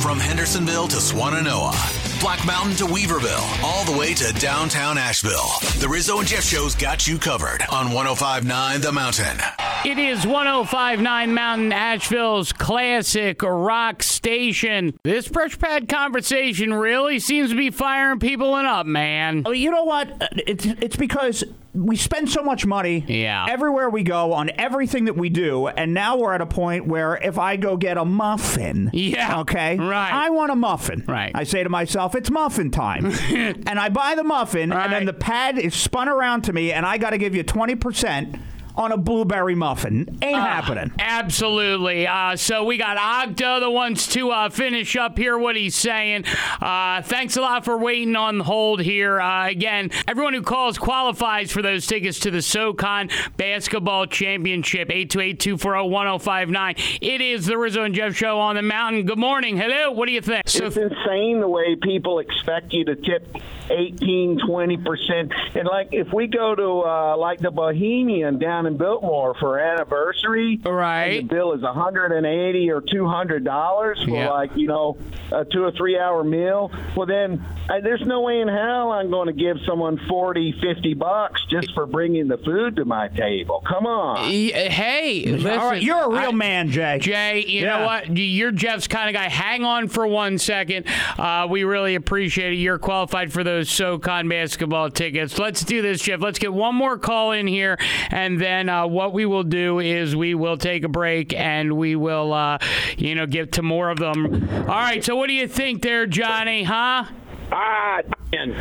From Hendersonville to Swannanoa, Black Mountain to Weaverville, all the way to downtown Asheville. The Rizzo and Jeff Show's got you covered on 1059 The Mountain. It is 1059 Mountain Asheville's classic rock station. This pressure pad conversation really seems to be firing people up, man. Well, you know what? Uh, It's it's because we spend so much money Yeah. everywhere we go on everything that we do, and now we're at a point where if I go get a muffin, Yeah, okay, right. I want a muffin, Right. I say to myself, it's muffin time, and I buy the muffin, and then the pad is spun around to me, and I got to give you twenty percent on a blueberry muffin. Ain't happening. Absolutely. Uh, so we got Ogda, the ones to uh, finish up here what he's saying. Uh, thanks a lot for waiting on hold here. Uh, again, everyone who calls qualifies for those tickets to the SoCon Basketball Championship. 828-240-1059. It is the Rizzo and Jeff Show on the Mountain. Good morning. Hello. What do you think? So, it's insane the way people expect you to tip 18 20% and like if we go to uh, like the bohemian down in biltmore for anniversary Right. and the bill is 180 or 200 dollars for Yeah. like you know a two or three hour meal well then I, there's no way in hell i'm going to give someone 40 50 bucks just for bringing the food to my table come on hey, listen, All right, you're a real I- man, Jay. Jay, you know what? You're Jeff's kind of guy. Hang on for one second. Uh, we really appreciate it. You're qualified for those SoCon basketball tickets. Let's do this, Jeff. Let's get one more call in here, and then uh, what we will do is we will take a break and we will, uh, you know, get to more of them. All right. So, what do you think there, Johnny? Huh? Ah, and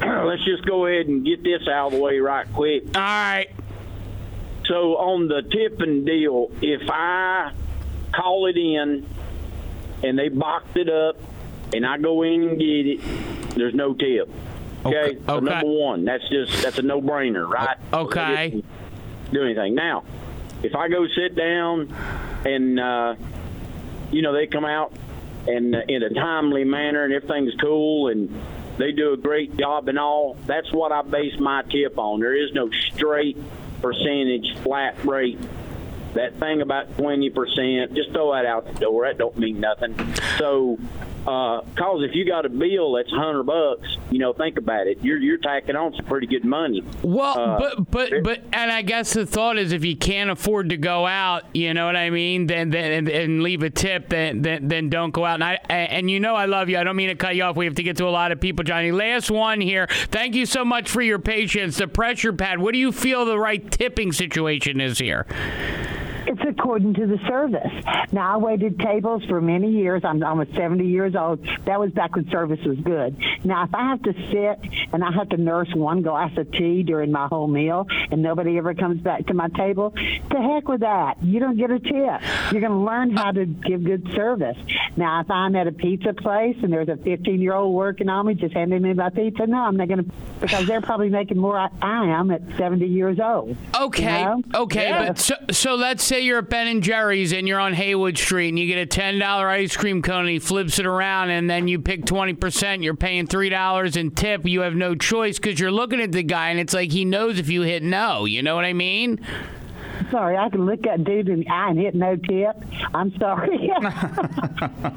let's just go ahead and get this out of the way right quick. All right. So on the tipping deal, if I call it in and they boxed it up and I go in and get it, there's no tip. Okay. Okay. So number one, that's just that's a no brainer, right? Okay. Do anything now? If I go sit down and uh, you know they come out and uh, in a timely manner and everything's cool and they do a great job and all, that's what I base my tip on. There is no straight percentage flat rate. That thing about twenty percent, just throw that out the door. That don't mean nothing. So, uh, cause if you got a bill that's hundred bucks, you know, think about it. You're you're tacking on some pretty good money. Well, Uh, but but but, and I guess the thought is if you can't afford to go out, you know what I mean, then then and, and leave a tip, then, then then don't go out. And I and you know I love you. I don't mean to cut you off. We have to get to a lot of people, Johnny. Last one here. Thank you so much for your patience. The pressure pad. What do you feel the right tipping situation is here? It's according to the service. Now, I waited tables for many years. I'm almost 70 years old. That was back when service was good. Now, if I have to sit and I have to nurse one glass of tea during my whole meal and nobody ever comes back to my table, to heck with that. You don't get a tip. You're going to learn how to give good service. Now, if I'm at a pizza place and there's a 15 year old working on me just handing me my pizza, no, I'm not going to, because they're probably making more I, I am at 70 years old. Okay, You know? okay, Yeah. but so, so let's say you're at Ben and Jerry's and you're on Haywood Street and you get a ten dollar ice cream cone and he flips it around and then you pick twenty percent. You're paying three dollars in tip. You have no choice because you're looking at the guy and it's like he knows if you hit no. You know what I mean? Sorry, I can look at dude in the eye and hit no tip. I'm sorry.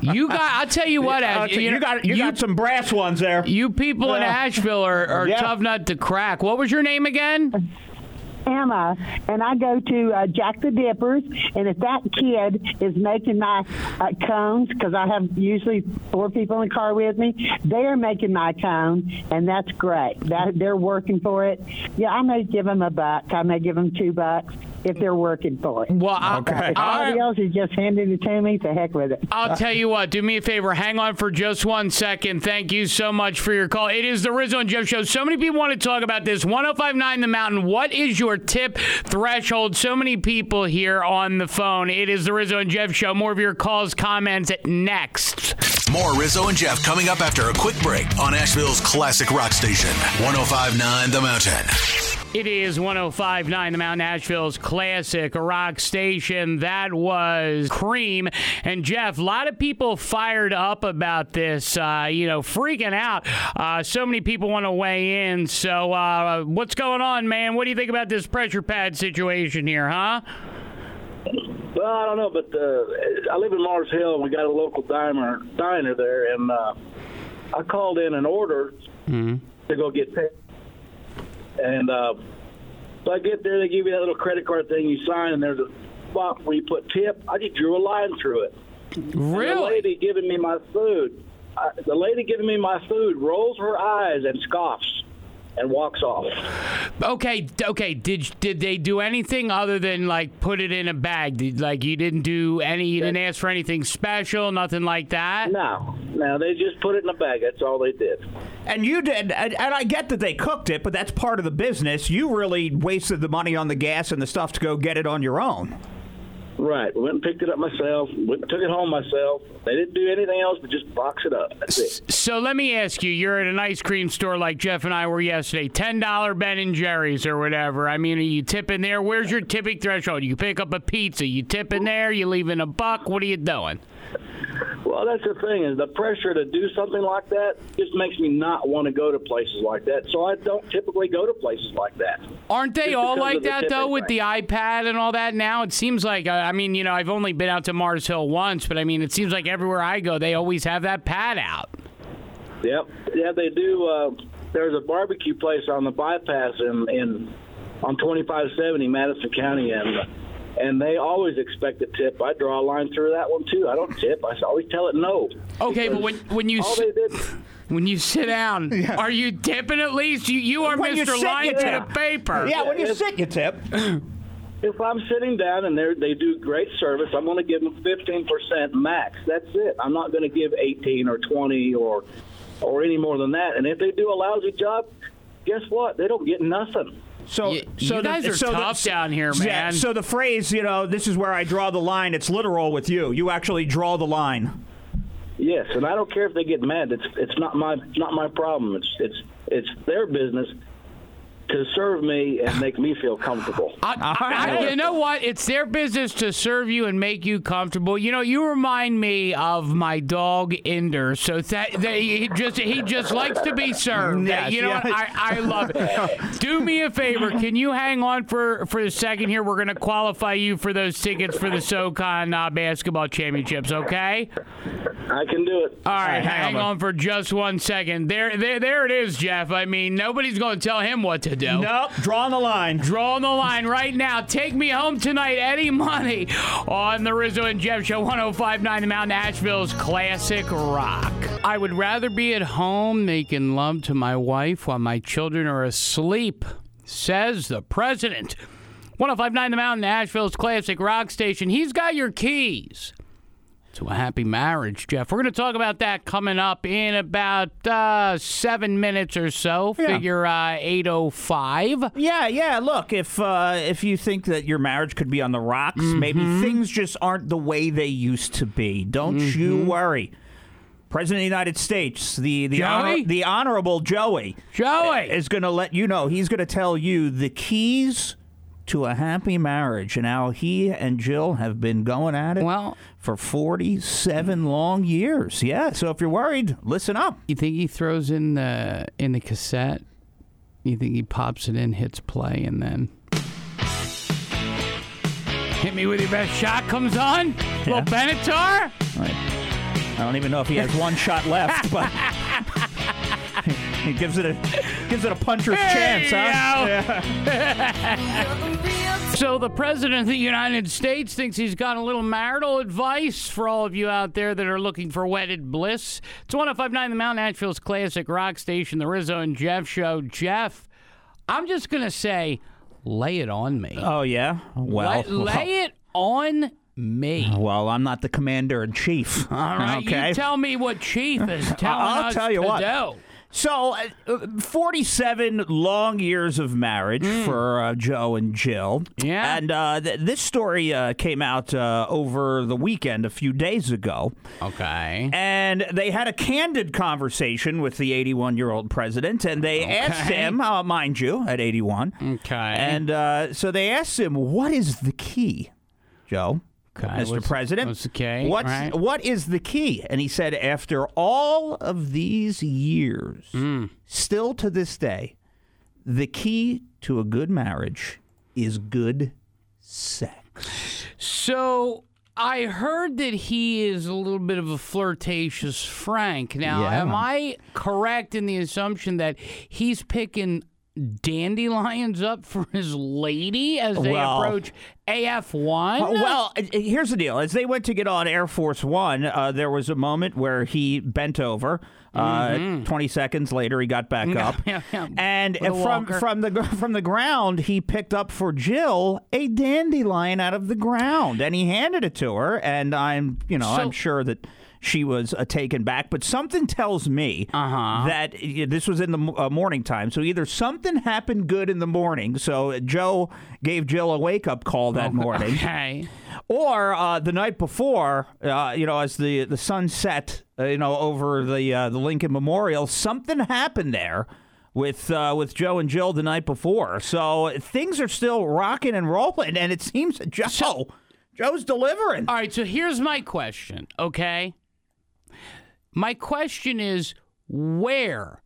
You got. I'll tell you what. Uh, Ash, you, know, got you, got some brass ones there. You people in Asheville are, are Yeah. tough nut to crack. What was your name again? Emma, and I go to uh, Jack the Dippers, and if that kid is making my uh, cones, because I have usually four people in the car with me, they are making my cone, and that's great. That they're working for it. Yeah, I may give them a buck. I may give them two bucks if they're working for it. Well, I, Okay. If I, somebody else is just handing it to me, to heck with it. I'll tell you what, do me a favor. Hang on for just one second. Thank you so much for your call. It is the Rizzo and Jeff Show. So many people want to talk about this. 1059 The Mountain. What is your tip threshold? So many people here on the phone. It is the Rizzo and Jeff Show. More of your calls, comments next. More Rizzo and Jeff coming up after a quick break on Asheville's classic rock station, 1059 The Mountain. It is 1059 The Mountain Asheville's classic rock station. That was Cream. And Jeff, a lot of people fired up about this, uh, you know, freaking out. Uh, so many people want to weigh in. So, uh, what's going on, man? What do you think about this pressure pad situation here, huh? Well, I don't know, but uh, I live in Mars Hill, and we got a local diner diner there, and uh, I called in an order to go get paid. And uh, so I get there, they give you that little credit card thing you sign, and there's a spot where you put tip. I just drew a line through it. And the lady giving me my food, uh, the lady giving me my food rolls her eyes and scoffs and walks off. Okay, okay. Did did they do anything other than like put it in a bag? Did, like you didn't do any, you didn't ask for anything special, nothing like that. No, no, they just put it in a bag. That's all they did. And you did, and, and I get that they cooked it, but that's part of the business. You really wasted the money on the gas and the stuff to go get it on your own. Right. Went and picked it up myself. Went and took it home myself. They didn't do anything else but just box it up. That's it. So let me ask you: You're at an ice cream store like Jeff and I were yesterday. Ten dollar Ben and Jerry's or whatever. I mean, are you tipping there? Where's your tipping threshold? You pick up a pizza. You tip in there. You leaving a buck. What are you doing? Well, that's the thing is the pressure to do something like that just makes me not want to go to places like that. So I don't typically go to places like that. Aren't they all like the that though, with thing. the iPad and all that? Now it seems like. uh, I mean, you know, I've only been out to Mars Hill once, but I mean, it seems like everywhere I go, they always have that pad out. Yep. Yeah, they do. Uh, there's a barbecue place on the bypass in, in on 2570 Madison County, and and they always expect a tip. I draw a line through that one too. I don't tip. I always tell it no. Okay, but when when you all s- they did. when you sit down, are you tipping at least? You you are When you Mr. sit, Line you to the paper. Yeah, when you it's- sit, you tip. If I'm sitting down and they they do great service, I'm going to give them 15% max. That's it. I'm not going to give 18 or 20 or or any more than that. And if they do a lousy job, guess what? They don't get nothing. So, You- so you guys are so tough down here, yeah, man. So the phrase, you know, this is where I draw the line. It's literal with you. You actually draw the line. Yes, and I don't care if they get mad. It's it's not my not my problem. It's it's it's their business to serve me and make me feel comfortable. I, I- you know what? It's their business to serve you and make you comfortable. You know, you remind me of my dog Ender. So that, that he just he just likes to be served. Yes, you know, yeah. what? I, I love it. Do me a favor. Can you hang on for for a second here? We're going to qualify you for those tickets for the SoCon uh, basketball championships. Okay. I can do it. All right, hang hang on. on for just one second. There, there, there it is, Jeff. I mean, nobody's going to tell him what to do. Nope, drawing the line. Drawing the line right now. Take me home tonight, Eddie Money, on the Rizzo and Jeff Show, 1059 The Mountain, Asheville's classic rock. I would rather be at home making love to my wife while my children are asleep, says the president. 1059 The Mountain, Asheville's classic rock station. He's got your keys to a happy marriage, Jeff. We're going to talk about that coming up in about uh, seven minutes or so. Yeah. Figure uh, 805. Yeah, yeah. Look, if uh, if you think that your marriage could be on the rocks, maybe things just aren't the way they used to be. Don't you worry. President of the United States, the the, honor- the honorable Joey, Joey! is going to let you know. He's going to tell you the keys to a happy marriage and how he and Jill have been going at it Well- for 47 long years. Yeah, so if you're worried, listen up. You think he throws in the in the cassette? You think he pops it in, hits play, and then hit me with your best shot comes on? Little Benatar? Right. I don't even know if he has one shot left, but He gives it a gives it a puncher's There chance, huh? go. So the president of the United States thinks he's got a little marital advice for all of you out there that are looking for wedded bliss. It's 1059 The Mountain Asheville's classic rock station, the Rizzo and Jeff show. Jeff, I'm just going to say, lay it on me. Oh yeah. Well, lay, lay it on me. Well, I'm not the commander in chief. All right, okay. you tell me what Chief is telling I'll us tell you to what. do. So, uh, 47 long years of marriage for uh, Joe and Jill. Yeah. And uh, th- this story uh, came out uh, over the weekend, a few days ago. Okay. And they had a candid conversation with the 81 year old president, and they asked him, uh, mind you, at 81. Okay. And uh, so they asked him, what is the key, Joe? Okay, Mr. what's- President, what's key, What's, right? what is the key? And he said, after all of these years, Hmm. still to this day, the key to a good marriage is good sex. So I heard that he is a little bit of a flirtatious Frank. Now, Yeah. am I correct in the assumption that he's picking dandelions up for his lady as they Well- approach AF1? Uh, well, uh, here's the deal. As they went to get on Air Force One, uh, there was a moment where he bent over. Uh, Twenty seconds later, he got back up, Mm-hmm. Yeah, yeah. and from walker. from the from the ground, he picked up for Jill a dandelion out of the ground, and he handed it to her. And I'm, you know, So- I'm sure that she was uh, taken back. But something tells me Uh-huh. that uh, this was in the uh, morning time. So either something happened good in the morning. So Joe gave Jill a wake up call that morning. Okay. Or uh, the night before, uh, you know, as the the sun set, uh, you know, over the uh, the Lincoln Memorial, something happened there with uh, with Joe and Jill the night before. So things are still rocking and rolling, and it seems that so, Joe's delivering. All right, so here's my question, okay? My question is where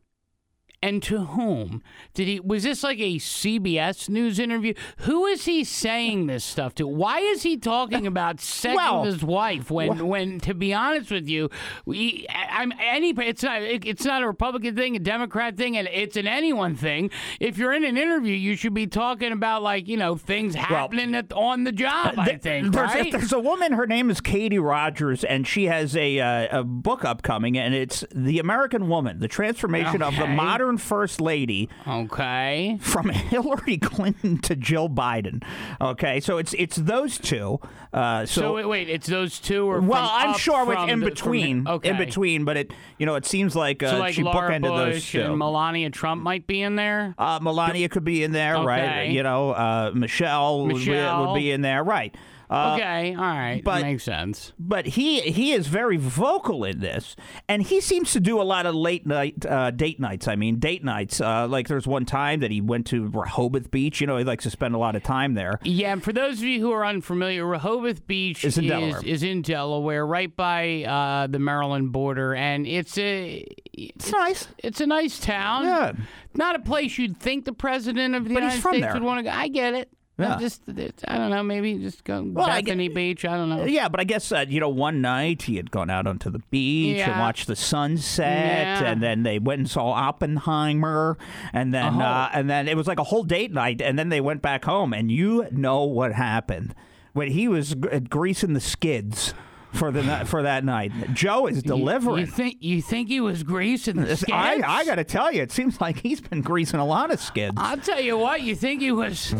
and to whom did he was this like a CBS news interview? Who is he saying this stuff to? Why is he talking about sex Well, with his wife when when to be honest with you, we, I'm any it's not it's not a Republican thing, a Democrat thing, and it's an anyone thing. If you're in an interview, you should be talking about like, you know, things happening at, on the job, I Th- think, there's, right? there's a woman. Her name is Katie Rogers, and she has a uh, a book upcoming, and it's the American Woman: The Transformation of the Okay. Modern First Lady. Okay. From Hillary Clinton to Jill Biden. Okay, so it's it's those two. Uh, so, So, wait, wait, it's those two or well, I'm sure with in the- between, okay. in between, but it you know it seems like, uh, so like she Laura bookended those two. and Melania Trump might be in there. Uh, Melania could be in there, right? You know, uh, Michelle, would be- Michelle. Would, be in there, right? Uh, okay, all right, but- makes sense. But he he is very vocal in this, and he seems to do a lot of late night uh, date nights. I mean, date nights. Uh, like there's one time that he went to Rehoboth Beach. You know, he likes to spend a lot of time there. Yeah, and for those of you who are unfamiliar, Rehoboth Beach It's in is, Delaware. is in Delaware, right by uh, the Maryland border, and it's a it's nice. It's a nice town. Yeah. not a place you'd think the president of the But United States there. would want to go. I get it. Yeah. Just I don't know, maybe just go Well, Bethany Beach. I don't know. Yeah, but I guess uh, you know one night he had gone out onto the beach and watched the sunset, Yeah. and then they went and saw Oppenheimer, and then Oh. uh, and then it was like a whole date night, and then they went back home, and you know what happened when he was g- greasing the skids for the for that night. Joe is You- delivering. You, think you think he was greasing the skids? I, I got to tell you, it seems like he's been greasing a lot of skids. I'll tell you what, you think he was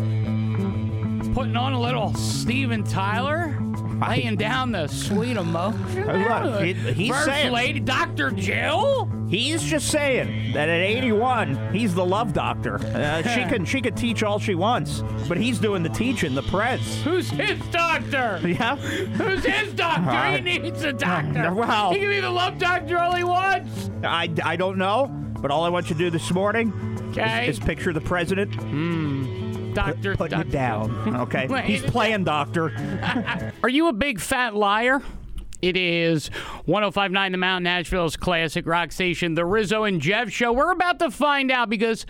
putting on a little Steven Tyler? Laying down the sweet emotion. Look, he- he's First saying- Lady Dr. Jill? He's just saying that at 81, he's the love doctor. Uh, she can she can teach all she wants, but he's doing the teaching, the prez. Who's his doctor? Yeah. Who's his doctor? Uh, he needs a doctor. well- he can be the love doctor all he wants. I, I don't know, but all I want you to do this morning Okay. is, is picture the president Doctor, putting doctor. it down. Okay, he's playing doctor. Are you a big fat liar? It is 1059 The Mountain, Asheville's classic rock station, The Rizzo and Jeff Show. We're about to find out because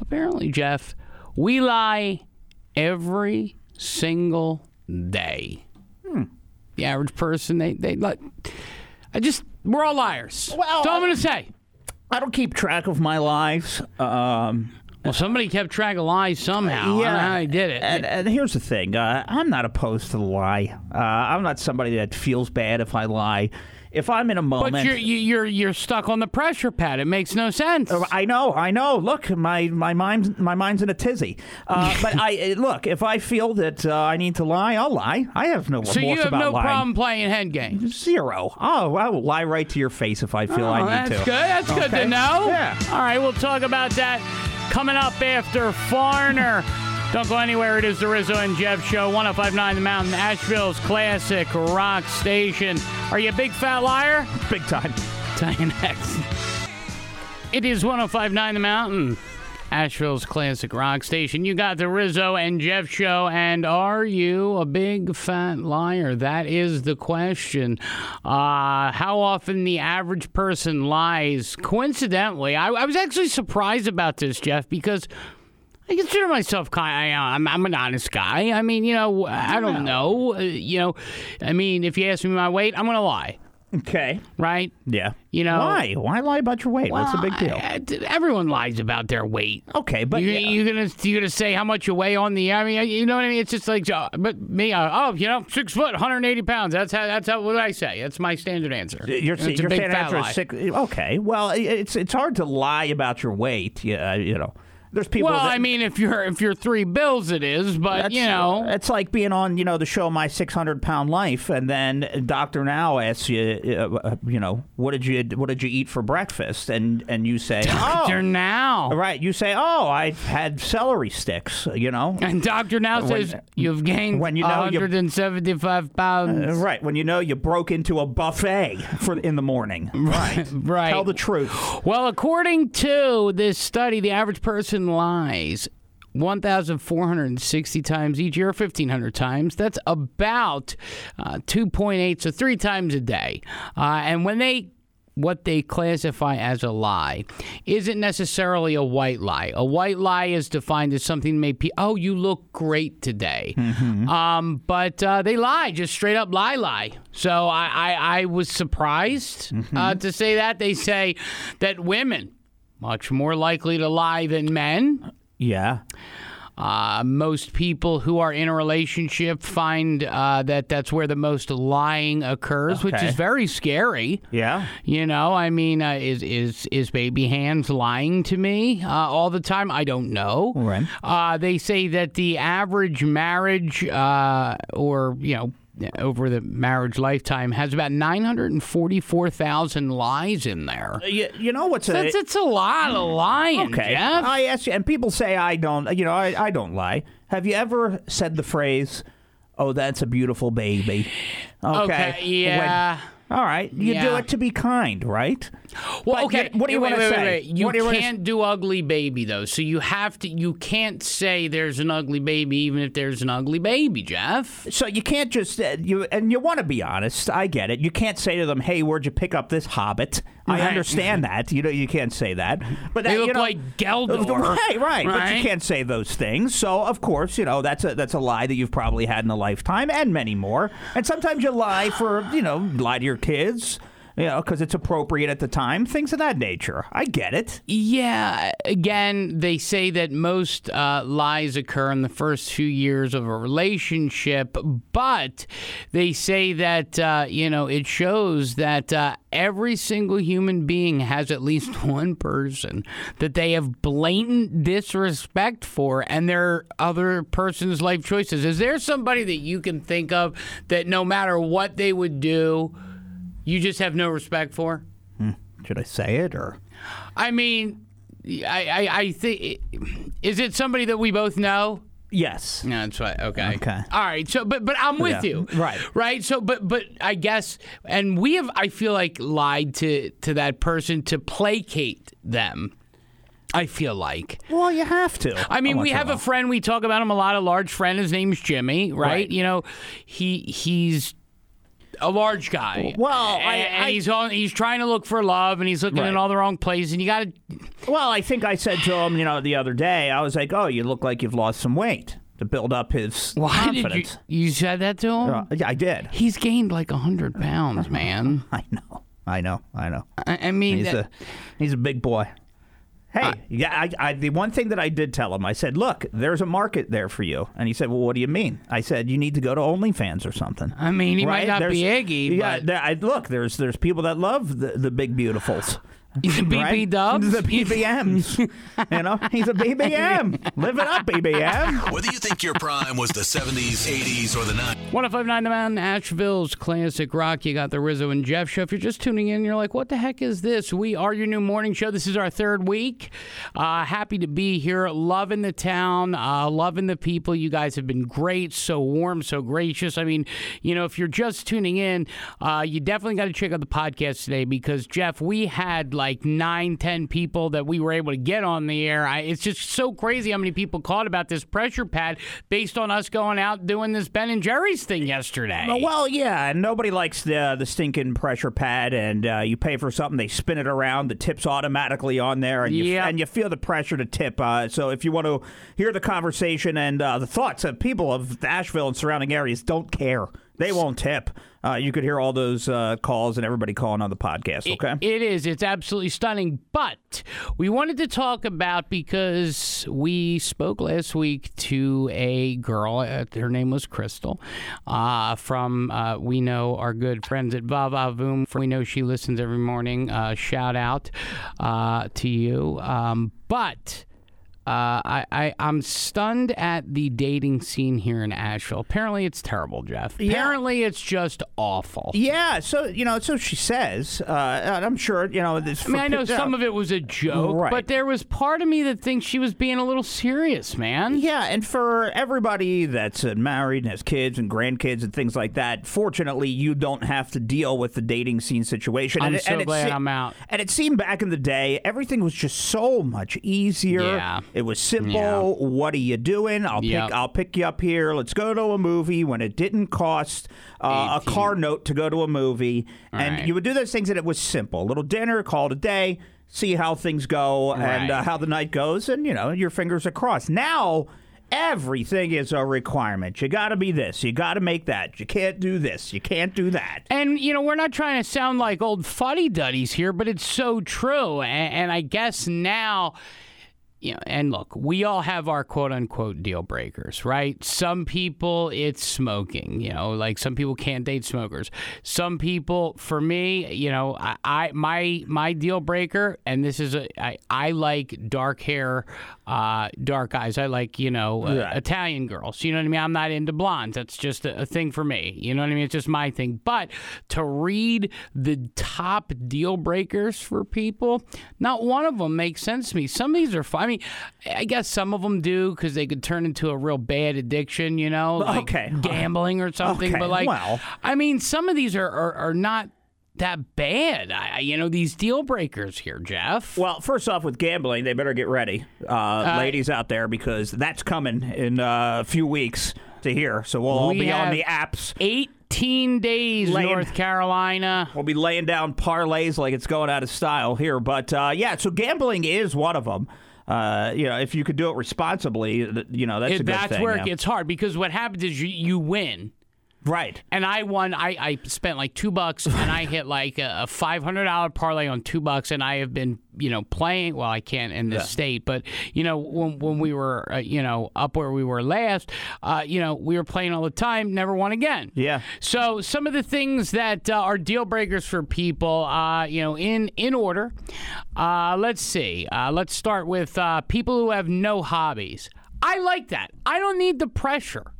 apparently, Jeff, we lie every single day. The average person, they, they, like, I just, we're all liars. Well, That's all I'm going to say. I don't keep track of my lives. Um, Well, somebody kept track of lies somehow. Yeah, I how did it. And, and here's the thing: uh, I'm not opposed to the lie. Uh, I'm not somebody that feels bad if I lie. If I'm in a moment, but you're you- you're you're stuck on the pressure pad. It makes no sense. I know, I know. Look, my my mind's my mind's in a tizzy. Uh, but I uh, look if I feel that uh, I need to lie, I'll lie. I have no So you have no lying. problem playing head games. Zero. Oh, I will lie right to your face if I feel Oh, I need that's to. That's good. That's good to know. Yeah. All right, we'll talk about that coming up after Foreigner. Don't go anywhere. It is the Rizzo and Jeff Show, 1059 The Mountain, Asheville's classic rock station. Are you a big fat liar? Big time. Tell you next. It is 1059 The Mountain, Asheville's classic rock station. You got the Rizzo and Jeff Show, and are you a big fat liar? That is the question. Uh, how often the average person lies? Coincidentally, I, I was actually surprised about this, Jeff, because. I consider myself kind. Of, I'm, I'm an honest guy. I mean, you know, I don't know. Uh, you know, I mean, if you ask me my weight, I'm gonna lie, Okay. right? Yeah. You know Why? Why lie about your weight? What's the big deal? I- I- everyone lies about their weight. Okay, but you, yeah. you gonna you're gonna say how much you weigh on the? I mean, you know what I mean? It's just like, uh, but me, uh, oh, you know, six foot, 180 pounds. That's how. That's how. What I say? That's my standard answer. You're, It's a you're big saying fat after a lie. sick. Okay, well, it's it's hard to lie about your weight. Yeah, you know, there's people. Well, that, I mean, if you're if you're three bills, it is. But you know, it's like being on you know the show My 600 Pound Life, and then Doctor Now asks you, uh, uh, you know, what did you what did you eat for breakfast, and and you say, Doctor oh, Now. right, you say, oh, I had celery sticks, you know. And Doctor Now When- says you've gained when you know you- 175 pounds. Uh, right when you know you broke into a buffet for in the morning. Right, Right. Tell the truth. Well, according to this study, the average person lies 1,460 times each year, 1,500 times. That's about uh, 2.8, so three times a day. Uh, and when they what they classify as a lie isn't necessarily a white lie. A white lie is defined as something may be, oh, you look great today. Um, but uh, they lie, just straight up lie, lie. So I, I, I was surprised uh, to say that. They say that women much more likely to lie than men. Yeah. Uh, most people who are in a relationship find uh, that that's where the most lying occurs, which is very scary. Yeah. You know, I mean, uh, is is is baby hands lying to me uh, all the time? I don't know. Right. Uh, they say that the average marriage, uh, or you know, over the marriage lifetime, has about nine hundred and forty-four thousand lies in there. Uh, you, you know what's a That's it's a lot of lying, Okay. Jeff. I ask you, and people say I don't. You know, I, I don't lie. Have you ever said the phrase, "Oh, that's a beautiful baby"? Okay. Okay, yeah. When- all right. You do it to be kind, right? Well, But okay. you- what do you wait, want to say? Wait, wait. You What do you can't do ugly baby though, so you have to. You can't say there's an ugly baby even if there's an ugly baby, Jeff. So you can't just uh, you and you want to be honest. I get it. You can't say to them, "Hey, where'd you pick up this hobbit?" I Right. understand mm-hmm. that. You know, you can't say that. But They that, you look know- like Geldor. Right, right, But you can't say those things. So of course, you know that's a that's a lie that you've probably had in a lifetime, and many more. And sometimes you lie for you know lie to your kids. You know, because it's appropriate at the time, things of that nature. I get it. Yeah. Again, they say that most uh, lies occur in the first few years of a relationship, but they say that uh, you know it shows that uh, every single human being has at least one person that they have blatant disrespect for, and their other person's life choices. Is there somebody that you can think of that no matter what they would do, you just have no respect for? Hmm. Should I say it or? I mean, I, I, I think is it somebody that we both know? Yes. No, that's right. Okay. Okay. All right. So, but but I'm with Yeah. you. Right. Right. So, but but I guess, and we have, I feel like, lied to to that person to placate them. I feel like. Well, you have to. I mean, we have a friend. We talk about him a lot. A large friend. His name's Jimmy. Right. Right. You know, he he's a large guy. Well, I- and, and I- he's on. He's trying to look for love, and he's looking Right. in all the wrong places. And you got to Well, I think I said to him, you know, the other day, I was like, "Oh, you look like you've lost some weight." To build up his Why confidence. did you? You said that to him. Uh, yeah, I did. He's gained like hundred pounds, man. I know. I know. I know. I, I mean, He's that- a he's a big boy. Hey, yeah. I, I, the one thing that I did tell him, I said, "Look, there's a market there for you." And he said, "Well, what do you mean?" I said, "You need to go to OnlyFans or something." I mean, he might Right? not be There's- Iggy, Yeah, but- there- I, look, there's there's people that love the, the big beautifuls. The BB right? dubs? a BBMs. you know, he's a BBM. Live it up, BBM. Whether you think your prime was the 70s, 80s, or the 90s, 1059 The Mountain, Asheville's classic rock. You got the Rizzo and Jeff show. If you're just tuning in, you're like, what the heck is this? We are your new morning show. This is our third week. Uh, happy to be here. Loving the town, uh, loving the people. You guys have been great, so warm, so gracious. I mean, you know, if you're just tuning in, uh, you definitely got to check out the podcast today because, Jeff, we had like nine, ten people that we were able to get on the air. I, it's just so crazy how many people called about this pressure pad based on us going out doing this Ben and Jerry's thing yesterday. Well, yeah, and nobody likes the the stinking pressure pad, and uh, you pay for something, they spin it around, the tip's automatically on there, and you Yep. and you feel the pressure to tip. Uh, so if you want to hear the conversation and uh, the thoughts of people of Asheville and surrounding areas, don't care. They won't tip. Uh, you could hear all those uh, calls and everybody calling on the podcast. Okay. It is. It's absolutely stunning. But we wanted to talk about because we spoke last week to a girl. Uh, her name was Crystal. Uh, from uh, we know our good friends at Vava Voom. We know she listens every morning. Uh, shout out uh, to you. Um, but. Uh, I, I I'm stunned at the dating scene here in Asheville. Apparently, it's terrible, Jeff. Apparently, it's just awful. Yeah, so you know, so she says, uh, and I'm sure you know. This I mean, I know some of it was a joke, Right. but there was part of me that thinks she was being a little serious, man. Yeah, and for everybody that's uh, married and has kids and grandkids and things like that, fortunately, you don't have to deal with the dating scene situation. I'm and so and glad se- I'm out. And it seemed back in the day, everything was just so much easier. Yeah. It was simple. Yeah. What are you doing? I'll Yep. pick. I'll pick you up here. Let's go to a movie when it didn't cost uh, a car note to go to a movie, and Right. you would do those things, and it was simple. A little dinner, call it a day. See how things go and Right. uh, how the night goes, and you know your fingers are crossed. Now everything is a requirement. You got to be this. You got to make that. You can't do this. You can't do that. And you know, we're not trying to sound like old fuddy duddies here, but it's so true. And, and I guess now. You know, and look, we all have our quote unquote deal breakers, right? Some people it's smoking, you know, like some people can't date smokers. Some people, for me, you know, I, I my my deal breaker, and this is a I, I like dark hair, uh, dark eyes. I like you know uh. Italian girls. You know what I mean? I'm not into blondes. That's just a, a thing for me. You know what I mean? It's just my thing. But to read the top deal breakers for people, not one of them makes sense to me. Some of these are fine. I mean, I guess some of them do because they could turn into a real bad addiction. You know, like Okay. gambling or something. Okay, But like, well. I mean, some of these are are, are not that bad. I, you know, these deal breakers here, Jeff. Well, first off, with gambling, they better get ready, uh, ladies out there, because that's coming in uh, a few weeks to here. So we'll all We be on the apps. 18 days, Laying- North Carolina. We'll be laying down parlays like it's going out of style here. But uh, yeah, so gambling is one of them. Uh, you know, if you could do it responsibly, you know that's a good that's thing. where yeah. it gets hard because what happens is you, you win. Right. And I won. I, I spent like two bucks, and I hit like a, a five hundred dollar parlay on two bucks, and I have been, you know, playing. Well, I can't in this state, but you know, when when we were, uh, you know, up where we were last, uh, you know, we were playing all the time. Never won again. Yeah. So some of the things that uh, are deal breakers for people, uh, you know, in in order. Uh, let's see. Uh, let's start with uh, people who have no hobbies. I like that. I don't need the pressure.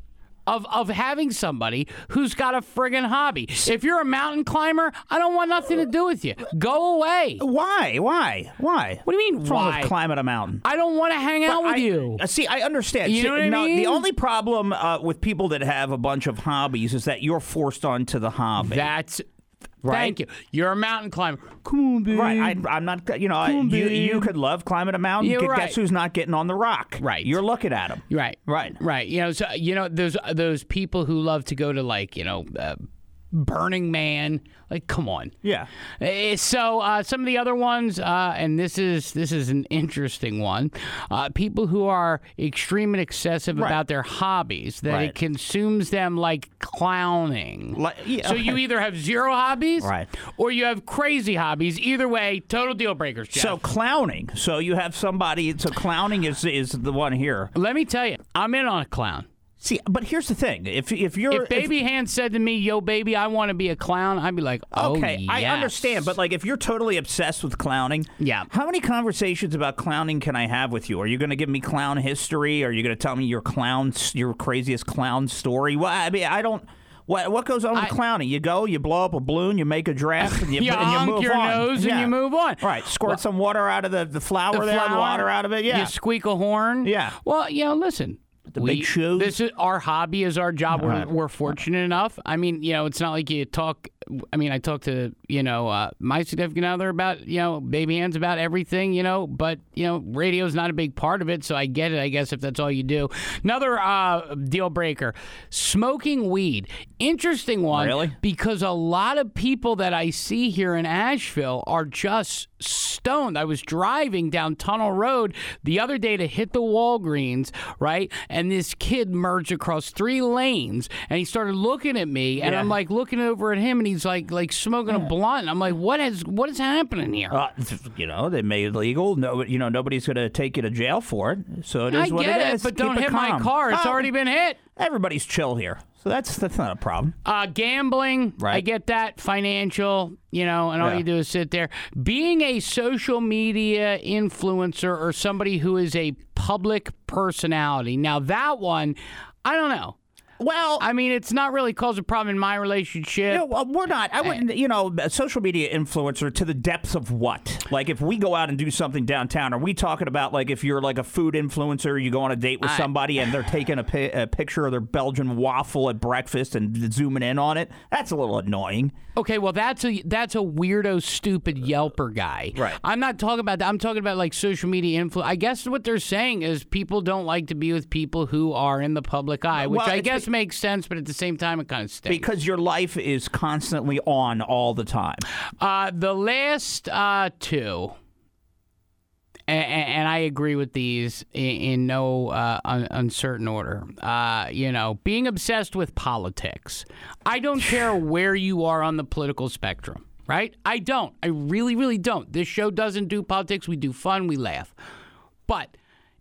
Of, of having somebody who's got a friggin' hobby. If you're a mountain climber, I don't want nothing to do with you. Go away. Why? Why? Why? What do you mean, What's wrong with climbing a mountain? I don't want to hang out with I, you. uh, See, I understand. You See, know what I mean? The only problem uh, with people that have a bunch of hobbies is that you're forced onto the hobby. That's Right? thank you. You're a mountain climber. Come on, baby. Right, I, I'm not. You know, I, on, you, you could love climbing a mountain. Yeah, Gu- right. Guess who's not getting on the rock? Right. You're looking at him. Right. Right. Right. You know, so you know those those people who love to go to like you know. Uh, Burning Man. Like, come on. Yeah. Eh, So uh, some of the other ones, uh, and this is this is an interesting one. Uh, people who are extreme and excessive about their hobbies, that Right. it consumes them like clowning. Like- yeah, so you either have zero hobbies, Right. or you have crazy hobbies. Either way, total deal breakers. Jeff. So clowning. So you have somebody. So clowning is is the one here. let me tell you, I'm in on a clown. See, but here's the thing: if if you're If Baby Hand said to me, "Yo, baby, I want to be a clown," I'd be like, "Oh, Okay, I understand, but like if you're totally obsessed with clowning, Yeah. How many conversations about clowning can I have with you? Are you going to give me clown history? Are you going to tell me your clown, your craziest clown story? Well, I mean, I don't. What what goes on with I- clowning? You go, you blow up a balloon, you make a draft, and you, You and you move your on. nose and you move on. Right, squirt Well- some water out of the, the flour the there, flour, water out of it. Yeah, You squeak a horn. Yeah. Well, you know, listen. The big shoes. This is our hobby, is our job. We're, Right. we're fortunate enough. I mean, you know, it's not like you talk. I mean, I talk to you know uh, my significant other about you know baby hands about everything, you know. But you know, radio's not a big part of it, so I get it. I guess if that's all you do. Another uh, deal breaker: smoking weed. Interesting one, Really? because a lot of people that I see here in Asheville are just stoned. I was driving down Tunnel Road the other day to hit the Walgreens, right? And this kid merged across three lanes and he started looking at me and Yeah. I'm like looking over at him and he's like like smoking a blunt. And I'm like, what is what is happening here? Uh, you know, they made it legal. No, you know, nobody's going to take you to jail for it. So it is I what it it, is. but Keep don't it hit my car. It's Oh, already been hit. Everybody's chill here, so that's that's not a problem. Uh, gambling, I get that. Financial, you know, and all Yeah. you do is sit there. Being a social media influencer or somebody who is a public personality. Now, that one, I don't know. Well, I mean, it's not really caused a problem in my relationship. No, well, we're not. I wouldn't. You know, a social media influencer to the depths of what? Like, if we go out and do something downtown, are we talking about like if you're like a food influencer, you go on a date with I- somebody and they're taking a, pi- a picture of their Belgian waffle at breakfast and zooming in on it? That's a little annoying. Okay, well that's a that's a weirdo, stupid Yelper guy. Right. I'm not talking about that. I'm talking about like social media influence. I guess what they're saying is people don't like to be with people who are in the public eye, which Well, I it's guess makes sense, but at the same time, it kind of stinks. Because your life is constantly on all the time. Uh, the last uh, two, and, and I agree with these in, in no uh, un- uncertain order. Uh, you know, being obsessed with politics. I don't care where you are on the political spectrum, right? I don't. I really, really don't. This show doesn't do politics. We do fun. We laugh. But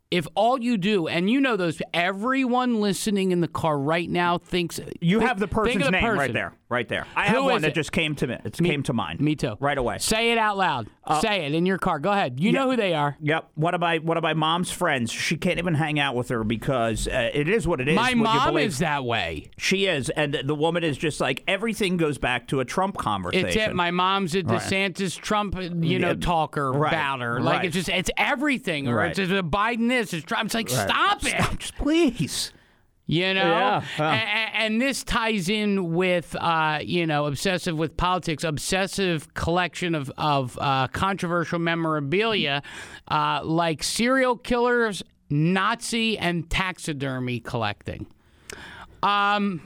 if all you do, and you know those, everyone listening in the car right now thinks You think- have the person's the name right there, right there. I Who have one that it? just came to me. It Me- came to mind. Me too. Right away. Say it out loud. Say it in your car. Go ahead. You know who they are. Yep. One of my one of my mom's friends. She can't even hang out with her because uh, it is what it is. My mom is that way. She is, and the woman is just like everything goes back to a Trump conversation. It's it. My mom's a DeSantis Trump, you know, Yeah, talker right, about her. Like right. it's just it's everything. Or Right. it's just a Biden this, it's. It's like Right. stop it. Stop, just please. You know, Yeah, yeah. A- a- and, this ties in with uh, you know obsessive with politics, obsessive collection of of uh, controversial memorabilia, uh, like serial killers, Nazi, and taxidermy collecting. Um,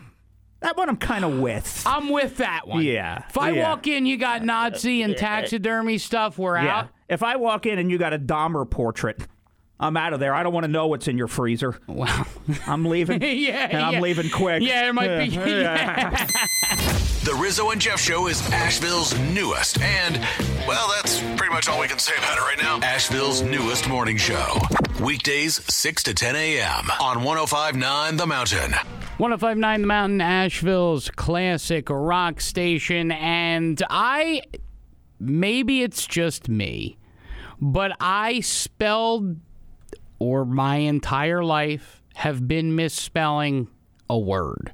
That one I'm kind of with. I'm with that one. Yeah, If I yeah. walk in, you got Nazi and taxidermy stuff. We're yeah. out. If I walk in and you got a Dahmer portrait, I'm out of there. I don't want to know what's in your freezer. Wow. I'm leaving. yeah, and I'm yeah. leaving quick. Yeah, it might be. Yeah. The Rizzo and Jeff Show is Asheville's newest and, well, that's pretty much all we can say about it right now. Asheville's newest morning show. Weekdays, 6 to 10 a.m. on 1059 The Mountain. 1059 The Mountain, Asheville's classic rock station. And I, maybe it's just me, but I spelled, or my entire life, have been misspelling a word.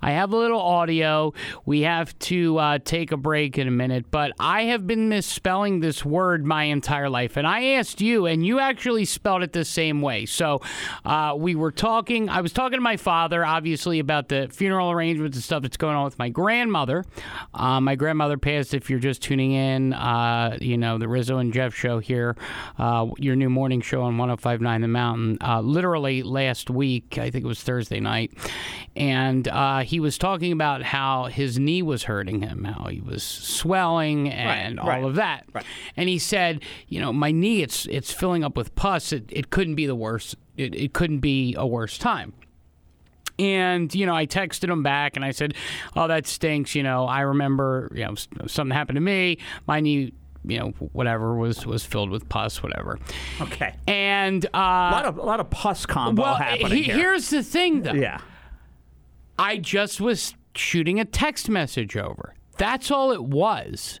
I have a little audio. We have to uh, take a break in a minute, but I have been misspelling this word my entire life. And I asked you, and you actually spelled it the same way. So uh, we were talking, I was talking to my father, obviously, about the funeral arrangements and stuff that's going on with my grandmother. Uh, my grandmother passed, if you're just tuning in, uh, you know, the Rizzo and Jeff show here, uh, your new morning show on 1059 The Mountain, uh, literally last week, I think it was Thursday night. And uh, he was talking about how his knee was hurting him, how he was swelling and all right, of that. And he said, you know, my knee it's it's filling up with pus. It it couldn't be the worst. It, it couldn't be a worse time. And you know, I texted him back and I said, "Oh, that stinks." You know, I remember, you know, something happened to me. My knee, you know, whatever was was filled with pus, whatever. Okay. And uh, A lot of a lot of pus combo well, happening he- here. here's the thing, though. yeah. I just was shooting a text message over. That's all it was.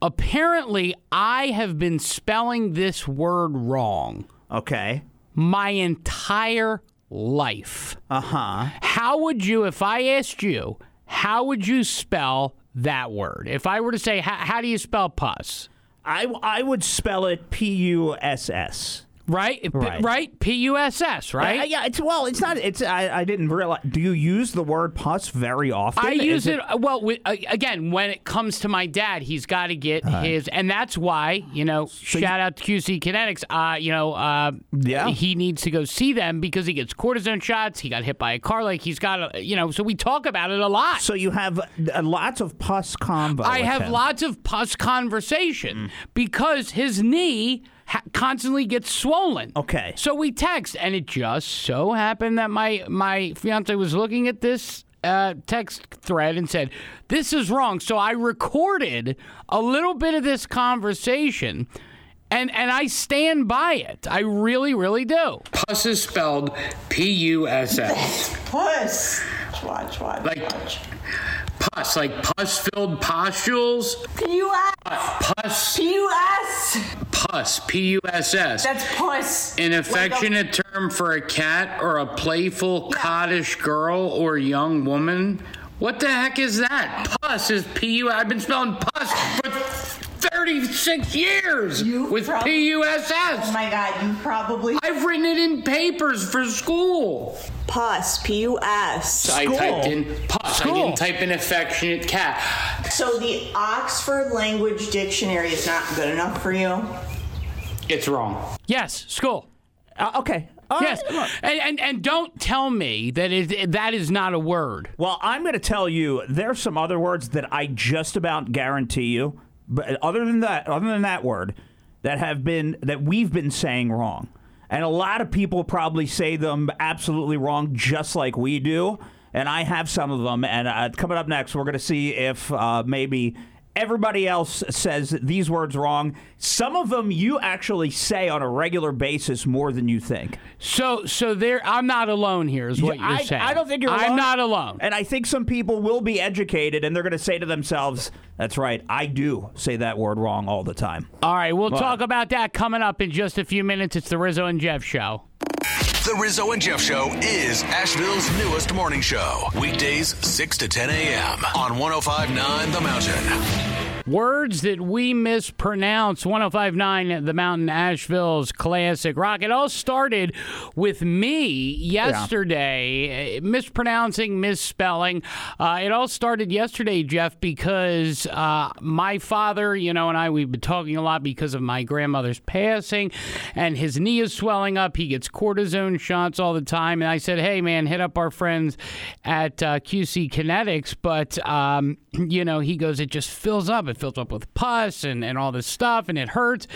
Apparently, I have been spelling this word wrong Okay. my entire life. Uh huh. How would you, if I asked you, how would you spell that word? If I were to say, how, how do you spell pus? I I would spell it P U S S. Right? Right. right? P U S S, right? Uh, yeah, it's well, it's not. It's I, I didn't realize. Do you use the word pus very often? I use it, uh, well wi- uh, again when it comes to my dad. He's got to get his, and that's why you know. shout out to QC Kinetix. Uh, you know, uh, Yeah. he needs to go see them because he gets cortisone shots. He got hit by a car. Like he's got, a, you know. So we talk about it a lot. So you have uh, lots of pus combo. I have him. lots of pus conversation because his knee ha- constantly gets swollen. Okay. So we text, and it just so happened that my my fiance was looking at this uh, text thread and said, "This is wrong." So I recorded a little bit of this conversation. And, and I stand by it. I really, really do. Puss is spelled P U S S. Puss. Watch, watch, Like- watch. Pus, like pus filled pustules. P-U-S. Pus. P-U-S. Pus, P U S S. That's puss. An Like a- affectionate term for a cat or a playful, cottish girl or young woman. What the heck is that? Pus is P U. I've been spelling pus for 36 years You with prob- P U S Oh S. my god, you probably I've written it in papers for school. puss. P-U-S. I typed in pus. I didn't type in affectionate cat. So the Oxford Language Dictionary is not good enough for you? It's wrong. Yes, school. Uh, okay. All Yes, right, and, and and don't tell me that it, that is not a word. Well, I'm going to tell you there's some other words that I just about guarantee you, but other than that, other than that word, that have been that we've been saying wrong, and a lot of people probably say them absolutely wrong, just like we do. And I have some of them. And uh, coming up next, we're going to see if uh, maybe everybody else says these words wrong. Some of them you actually say on a regular basis more than you think. So so there, I'm not alone here. Is what you're I, saying? I don't think you're I'm not alone. And I think some people will be educated and they're going to say to themselves, that's right, I do say that word wrong all the time. All right, we'll talk about that coming up in just a few minutes. It's the Rizzo and Jeff show. The Rizzo and Jeff Show is Asheville's newest morning show. Weekdays 6 to 10 a.m. on 1059 The Mountain. Words that we mispronounce. 1059 The Mountain, Asheville's classic rock. It all started with me yesterday, uh, mispronouncing, misspelling. Uh, it all started yesterday, Jeff, because uh, my father, you know, and I, we've been talking a lot because of my grandmother's passing, and his knee is swelling up. He gets cortisone shots all the time. And I said, hey, man, hit up our friends at uh, QC Kinetix. But, um, you know, he goes, it just fills up. It fills up with pus and, and all this stuff, and it hurts.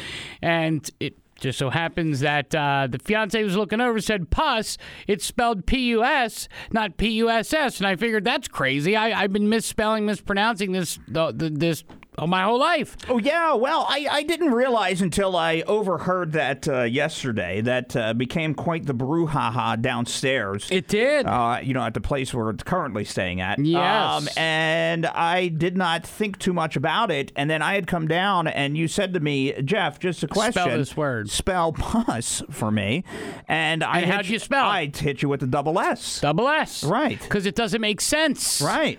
And it just so happens that uh, the fiance was looking over said pus. It's spelled P U S, not P U S S. And I figured that's crazy. I, I've been misspelling, mispronouncing this the, the, this all my whole life. Oh, yeah. Well, I, I didn't realize until I overheard that uh, yesterday. That uh, became quite the brouhaha downstairs. It did. uh, you know, at the place we're currently staying at. Yes. Um, and I did not think too much about it. And then I had come down, and you said to me, Jeff, just a question. Spell this word. Spell pus for me. And I And how'd you spell it? I hit you with the double S. Double S. Right. Because it doesn't make sense. Right.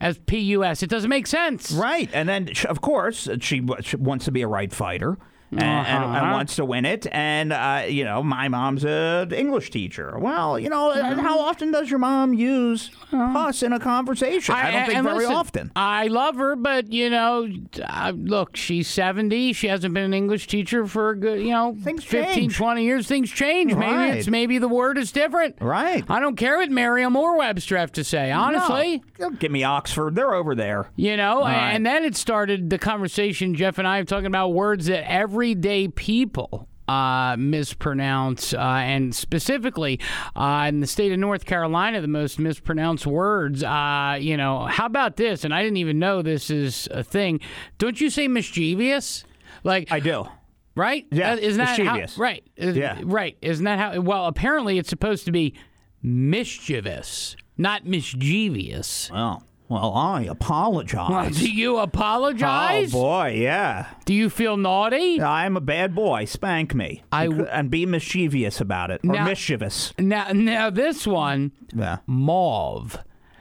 As P U S. It doesn't make sense. Right. And then, of course, she, she wants to be a right fighter. And, and, and Uh-huh. wants to win it. And uh, you know, my mom's an English teacher. Well, you know, Mm-hmm. how often does your mom use us in a conversation? I, don't think very listen, often. I love her, but you know, uh, look, she's 70. She hasn't been an English teacher for a good, you know, Things 15, change. 20 years. Things change. Maybe Right. it's maybe the word is different. Right. I don't care what Merriam or Webster have to say. Honestly. No, give me Oxford. They're over there. You know, right. and then it started the conversation Jeff and I are talking about words that everyday people uh, mispronounce, uh, and specifically uh, in the state of North Carolina, the most mispronounced words. Uh, you know, how about this? And I didn't even know this is a thing. Don't you say mischievous? Like I do. right? Yeah, isn't that mischievous. how? Right. Is- Yeah. Right. Isn't that how? Well, apparently it's supposed to be mischievous, not mischievous. Oh, well, I apologize. Do you apologize? Oh boy, yeah. Do you feel naughty? I'm a bad boy. Spank me. I and, be mischievous about it, or Now- mischievous. Now, now this one, Yeah. mauve.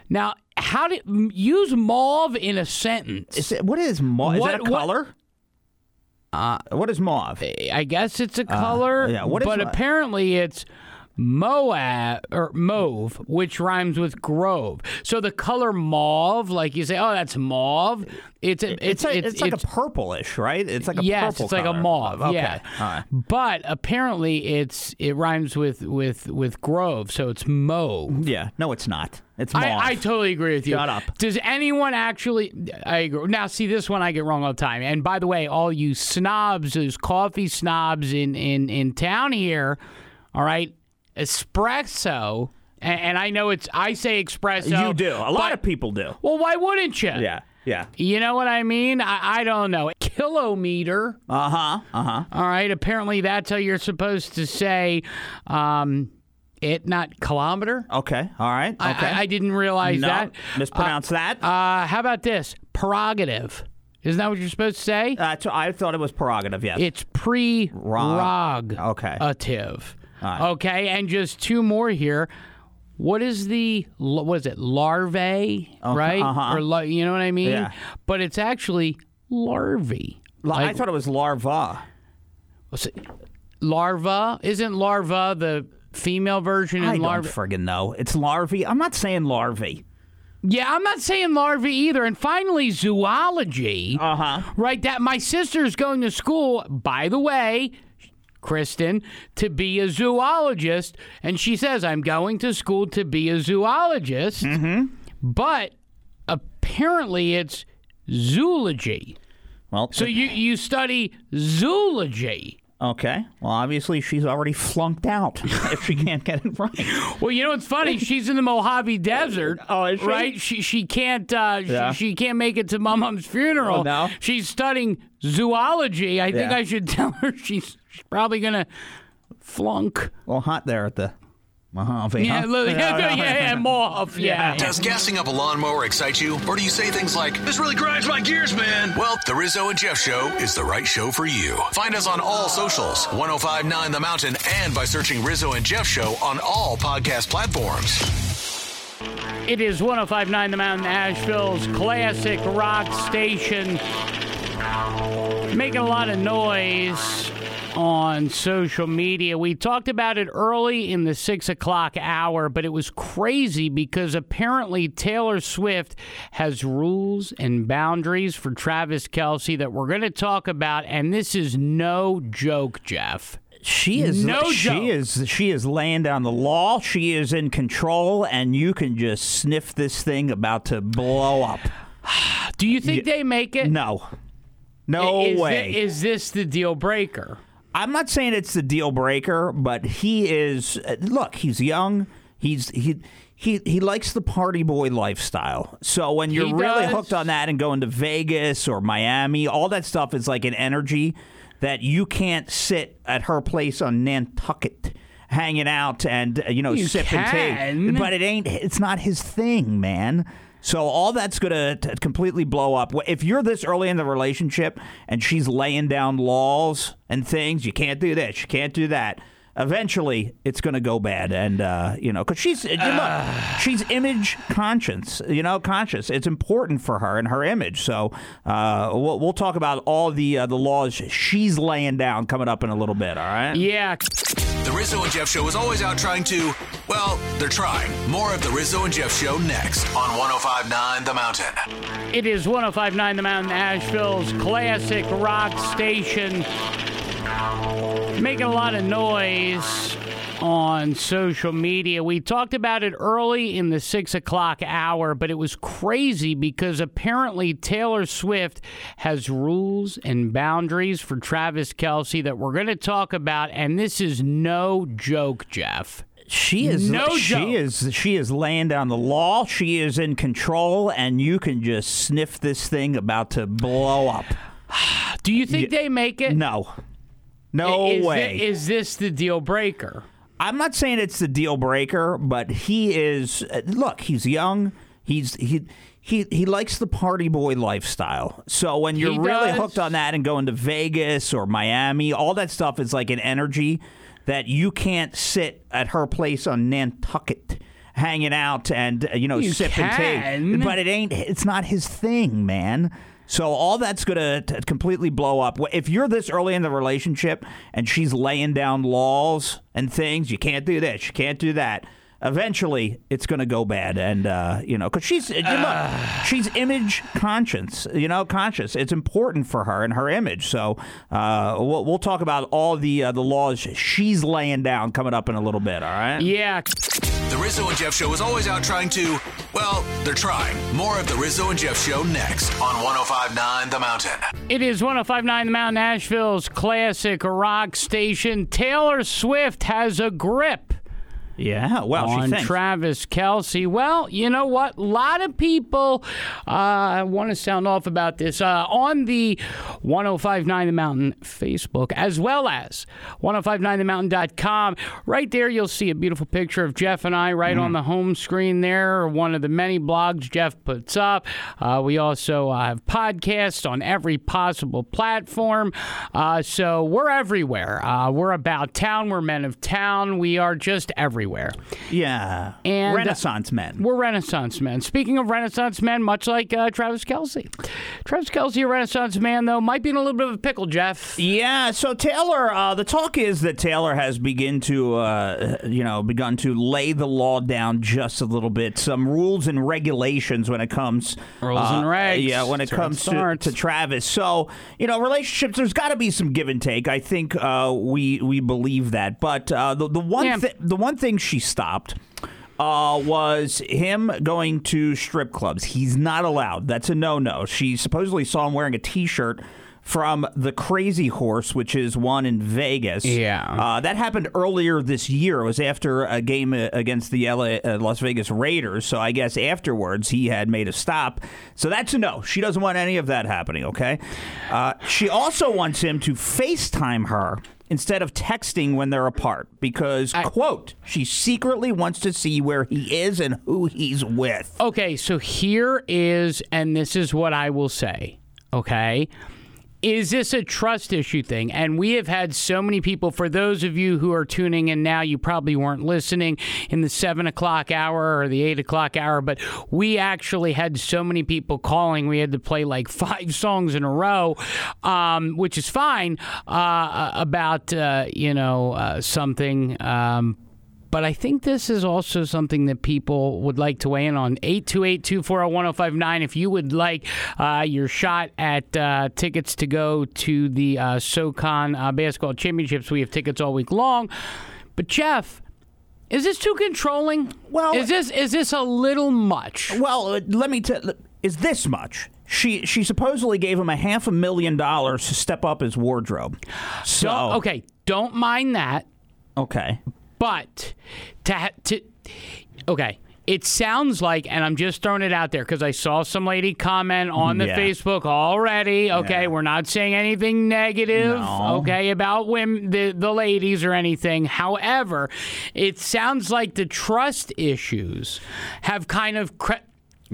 Now, how m- use mauve in a sentence? Is it, what is mauve? Is What- that a what- color? Uh, what is mauve? I guess it's a color, yeah, what is but ma- apparently it's moab or mauve, which rhymes with grove. So the color mauve, like you say, oh, that's mauve. It's a, It's, it's like, it's, it's, like a purplish, right? It's like a yes, purple it's like a mauve. Okay. Yeah, right. but apparently it's it rhymes with with with grove, so it's mauve. Yeah. No, it's not. It's mauve. I, I totally agree with you. Shut up. Does anyone actually? I agree. Now, see, this one I get wrong all the time. And by the way, all you snobs, those coffee snobs in in in town here, all right, espresso. And, and I know it's I say espresso. you do. A lot but- of people do. Well, why wouldn't you? Yeah. Yeah. You know what I mean? I, I don't know. Kilometer. Uh huh. Uh huh. All right. Apparently, that's how you're supposed to say um, it, not kilometer. Okay. All right. Okay. I, I didn't realize no, that. mispronounce that. Uh, how about this? Prerogative. Isn't that what you're supposed to say? Uh, I thought it was prerogative. Yes. it's prerogative. Okay. All right. Okay, and just two more here. What is the what is it? Larvae, right? uh-huh. Or la- you know what I mean? Yeah. But it's actually larvae. La- I thought it was larva. larva isn't larva the female version I in don't larva? friggin' know. It's larvae. I'm not saying larvae. Yeah, I'm not saying larvae either. And finally, zoology. Uh huh. Right, that my sister's going to school, by the way, Kristen, to be a zoologist. And she says, I'm going to school to be a zoologist. Mm-hmm. But apparently it's zoology. Well, So you, you study zoology. okay. Well, obviously she's already flunked out if she can't get it right. Well, you know what's funny? She's in the Mojave Desert. Oh, is she? right? She she can't uh, Yeah. she, she can't make it to Mum's funeral. Oh, no? She's studying zoology. I think I should tell her she's, she's probably gonna flunk. Well, hot there at the Mojave. Yeah, huh? li- yeah, yeah, yeah, moth. Yeah. Does gassing up a lawnmower excite you? Or do you say things like, this really grinds my gears, man? Well, the Rizzo and Jeff Show is the right show for you. Find us on all socials, 1059 The Mountain, and by searching Rizzo and Jeff Show on all podcast platforms. It is 1059 The Mountain, Asheville's classic rock station. Making a lot of noise on social media. We talked about it early in the six o'clock hour, but it was crazy because apparently Taylor Swift has rules and boundaries for Travis Kelce that we're going to talk about, and this is no joke, Jeff. She is No she joke. is she is laying down the law. She is in control, and you can just sniff this thing about to blow up. Do you think they make it? No, no is way. is this the deal breaker? I'm not saying it's the deal breaker, but he is. Look, he's young. He's he. He, he likes the party boy lifestyle. So when you're really hooked on that and going to Vegas or Miami, all that stuff is like an energy that you can't sit at her place on Nantucket hanging out and you know You sipping can. tea. But it ain't. It's not his thing, man. So all that's gonna completely blow up. If you're this early in the relationship and she's laying down laws and things, you can't do this, you can't do that. eventually it's going to go bad, and uh, you know, because she's look, she's image conscious, you know, conscious. It's important for her and her image. So uh, we'll, we'll talk about all the uh, the laws she's laying down coming up in a little bit. All right? Yeah. Rizzo and Jeff Show is always out trying to, well, they're trying. More of the Rizzo and Jeff Show next on 1059 The Mountain. It is 1059 The Mountain, Asheville's classic rock station. Making a lot of noise on social media. We talked about it early in the six o'clock hour, but it was crazy because apparently Taylor Swift has rules and boundaries for Travis Kelce that we're going to talk about, and this is no joke, Jeff. She is No she joke. is she is laying down the law. She is in control, and you can just sniff this thing about to blow up. Do you think they make it? No, no is way. thi- is this the deal breaker? I'm not saying it's the deal breaker, but he is. uh, Look, he's young. He's he. He, he likes the party boy lifestyle. So when you're really hooked on that and going to Vegas or Miami, all that stuff is like an energy that you can't sit at her place on Nantucket hanging out and uh, you know You sip and take. But it ain't. It's not his thing, man. So all that's gonna completely blow up. If you're this early in the relationship and she's laying down laws and things, you can't do this, you can't do that. Eventually, it's gonna go bad, and uh, you know, because she's you look, she's image conscious, you know, conscious. It's important for her and her image. So uh, we'll, we'll talk about all the uh, the laws she's laying down coming up in a little bit. All right? Yeah. The Rizzo and Jeff Show is always out trying to, well, they're trying. More of the Rizzo and Jeff Show next on 1059 The Mountain. It is 1059 The Mountain, Asheville's classic rock station. Taylor Swift has a grip. Yeah, well, on. Travis Kelce. Well, you know what? A lot of people uh, want to sound off about this uh, on the 1059 The Mountain Facebook, as well as 1059themountain.com. Right there, you'll see a beautiful picture of Jeff and I right on the home screen there, one of the many blogs Jeff puts up. Uh, we also uh, have podcasts on every possible platform. Uh, so we're everywhere. Uh, we're about town. We're men of town. We are just everywhere. Yeah, And- Renaissance men. We're Renaissance men. Speaking of Renaissance men, much like uh, Travis Kelce. Travis Kelce, a Renaissance man, though, might be in a little bit of a pickle, Jeff. Yeah, so Taylor, uh, the talk is that Taylor has begun to, uh, you know, begun to lay the law down just a little bit. Some rules and regulations when it comes Rules uh, and regs. Yeah, when it comes to, to Travis. So you know, relationships. There's got to be some give and take. I think uh, we we believe that. But uh, the the one Yeah. thi- the one thing she stopped uh, was him going to strip clubs. He's not allowed. That's a no no. She supposedly saw him wearing a t shirt. From the Crazy Horse, which is one in Vegas. Yeah. Uh, that happened earlier this year. It was after a game uh, against the LA, uh, Las Vegas Raiders. So I guess afterwards he had made a stop. So that's a no. She doesn't want any of that happening, okay? Uh, she also wants him to FaceTime her instead of texting when they're apart because, quote, she secretly wants to see where he is and who he's with. Okay, so here is, and this is what I will say, okay? Is this a trust issue thing? And we have had so many people, for those of you who are tuning in now, you probably weren't listening in the seven o'clock hour or the eight o'clock hour, but we actually had so many people calling. We had to play like five songs in a row, um, which is fine, uh, about, uh, you know, uh, something. Um, but I think this is also something that people would like to weigh in on. 828-240-1059 if you would like uh, your shot at uh, tickets to go to the uh, SoCon uh, Basketball Championships. We have tickets all week long. But Jeff, is this too controlling? Well- is this is this a little much? Well, uh, let me tell. Is this much? She she supposedly gave him a half a million dollars to step up his wardrobe. So Don't- okay, don't mind that. okay. But to ha- to okay, it sounds like, and I'm just throwing it out there because I saw some lady comment on the Yeah. Facebook already. Okay, Yeah. we're not saying anything negative. No. Okay, about women, the the ladies or anything. However, it sounds like the trust issues have kind of. Cre-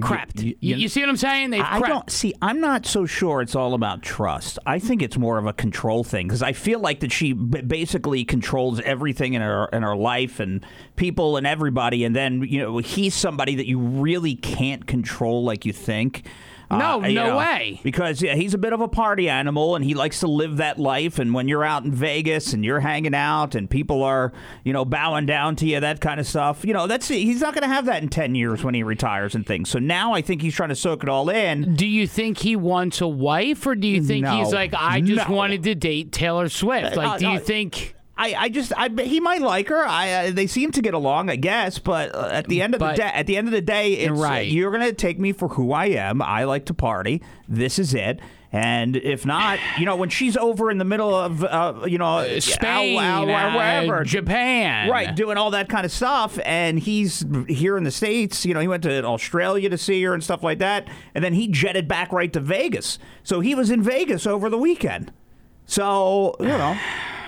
crept. You, you, see what I'm saying? They've I crept. don't see. I'm not so sure it's all about trust. I think it's more of a control thing because I feel like that she b- basically controls everything in her in her life and people and everybody. And then you know he's somebody that you really can't control like you think. No, Uh, no know, way. Because yeah, he's a bit of a party animal and he likes to live that life. And when you're out in Vegas and you're hanging out and people are, you know, bowing down to you, that kind of stuff, you know, that's he's not going to have that in 10 years when he retires and things. So now I think he's trying to soak it all in. Do you think he wants a wife, or do you think No. he's like, I just No. wanted to date Taylor Swift? Like, Uh, do you uh, think? I, I just I he might like her. I uh, they seem to get along, I guess. But uh, at the end of But- the day, at the end of the day, it's Right. you're gonna take me for who I am. I like to party. This is it. And if not, you know, when she's over in the middle of, uh, you know, Spain, out- out- uh, wherever, Japan. right, doing all that kind of stuff, and he's here in the states. You know, he went to Australia to see her and stuff like that, and then he jetted back right to Vegas. So he was in Vegas over the weekend. So you know,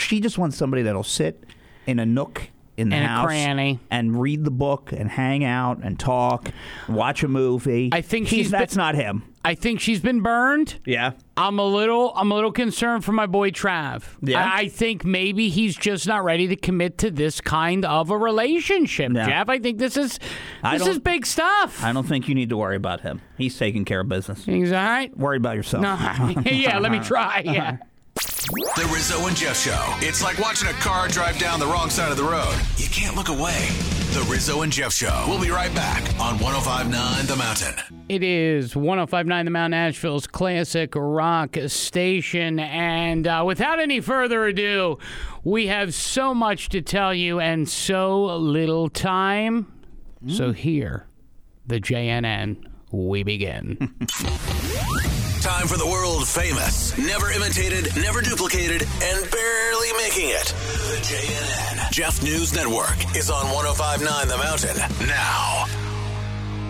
she just wants somebody that'll sit in a nook in the In house cranny. and read the book and hang out and talk, watch a movie. I think he's she's that's been- not him. I think she's been burned. Yeah. I'm a little I'm a little concerned for my boy Trav. Yeah? I, I think maybe he's just not ready to commit to this kind of a relationship, Yeah. Jeff. I think this is this is big stuff. I don't think you need to worry about him. He's taking care of business. He's all right. Worry about yourself. No, yeah, let me try. Yeah. The Rizzo and Jeff Show. It's like watching a car drive down the wrong side of the road. You can't look away. The Rizzo and Jeff Show. We'll be right back on 1059 The Mountain. It is 1059 The Mountain, Asheville's classic rock station. And uh, without any further ado, we have so much to tell you and so little time. So here, the JNN, we begin. Time for the world famous, never imitated, never duplicated, and barely making it. The JNN. Jeff News Network is on 1059 The Mountain now.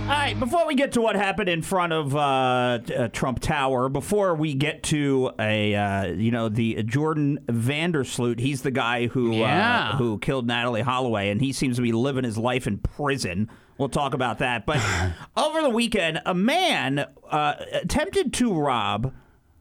All right, before we get to what happened in front of uh, uh, Trump Tower, before we get to a uh, you know the Jordan van der Sloot, he's the guy who Yeah. uh, who killed Natalee Holloway, and he seems to be living his life in prison. We'll talk about that. But over the weekend, a man uh, attempted to rob.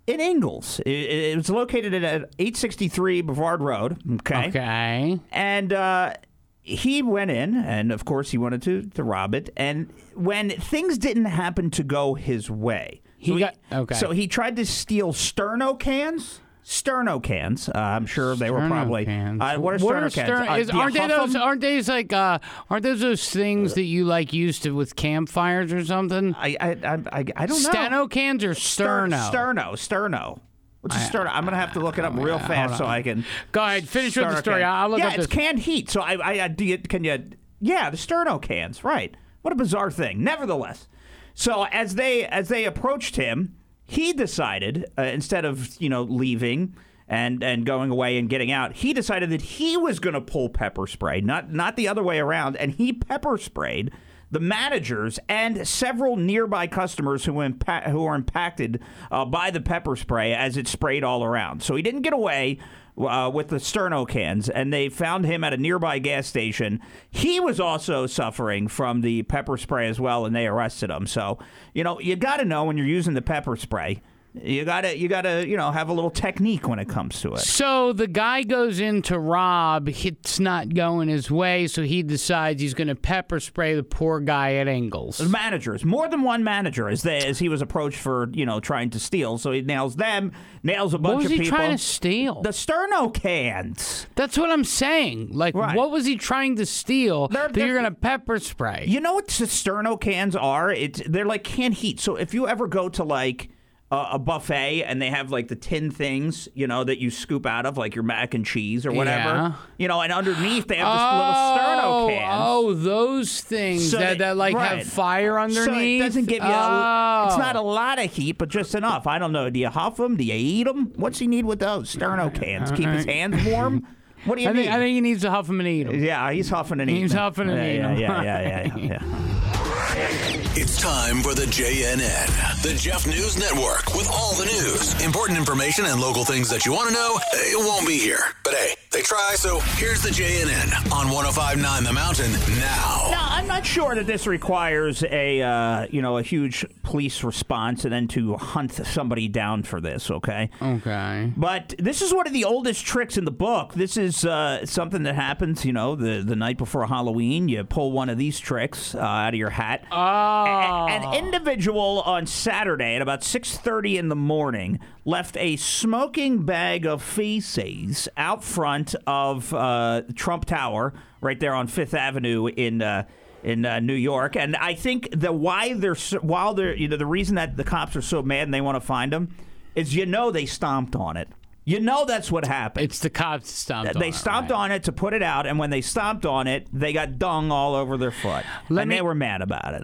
In Ingles, it, it was located at 863 Brevard Road. Okay. okay. And uh, he went in, and of course, he wanted to, to rob it. And when things didn't happen to go his way, He so got- okay. So he tried to steal sterno cans. Sterno cans. Uh, I'm sure they were probably. cans. Uh, what are sterno cans? sterno- Uh, is- aren't they those? Aren't those like? Uh, aren't those those things that you like used to with campfires or something? I, I, I, I, don't know. Steno cans or Ster- sterno? Sterno. Sterno. What's a sterno? I'm gonna have to look it up real yeah, fast so. I can. Go ahead, finish with the story. can. I'll look yeah, up it's this. canned heat. So I, I, I do you, can you? Yeah, the sterno cans. Right. What a bizarre thing. Nevertheless, so as they as they approached him, he decided uh, instead of you know leaving. And, and going away and getting out, he decided that he was going to pull pepper spray, not not the other way around. And he pepper sprayed the managers and several nearby customers who impa- who were impacted uh, by the pepper spray as it sprayed all around. So he didn't get away uh, with the sterno cans, and they found him at a nearby gas station. He was also suffering from the pepper spray as well, and they arrested him. So you know you got to know when you're using the pepper spray. You gotta, you gotta, you know, have a little technique when it comes to it. So the guy goes in to rob. It's not going his way, so he decides he's going to pepper spray the poor guy at Ingles. managers, more than one manager, as they as he was approached for you know trying to steal. So he nails them, nails a bunch of people. What was he people. trying to steal? the sterno cans. That's what I'm saying. Like, Right. what was he trying to steal They're- that they're- you're going to pepper spray? You know what the sterno cans are? It's they're like canned heat. So if you ever go to like a, a buffet and they have like the tin things, you know, that you scoop out of, like your mac and cheese or whatever, Yeah. you know, and underneath they have this oh, little sterno oh, cans. oh, those things So that, they- that like right. have fire underneath. So it doesn't give you. A, it's Oh. not a oh. lot of heat, but just enough. I don't know. Do you huff them? Do you eat them? What's he need with those sterno cans? Keep his hands warm. What do you I need? think, I think he needs to huff them and eat them. yeah, he's huffing and eating. He's huffing and yeah, eating yeah, them. Yeah, yeah, yeah, yeah. It's time for the JNN, the Jeff News Network, with all the news, important information, and local things that you want to know. It won't be here, but hey, they try. So here's the JNN on 105.9 The Mountain now. Now, I'm not sure that this requires a uh, you know a huge police response and then to hunt somebody down for this. Okay. Okay. But this is one of the oldest tricks in the book. This is uh, something that happens, you know, the the night before Halloween. You pull one of these tricks uh, out of your hat. Oh. A- An individual on Saturday at about 6:30 in the morning left a smoking bag of feces out front of uh, Trump Tower, right there on Fifth Avenue in. Uh, in uh, New York, and I think the why they're while they're you know the reason that the cops are so mad and they want to find him is you know they stomped on it. You know that's what happened. It's the cops stomped They on it, stomped right. on it to put it out, and when they stomped on it, they got dung all over their foot, Let and me- they were mad about it.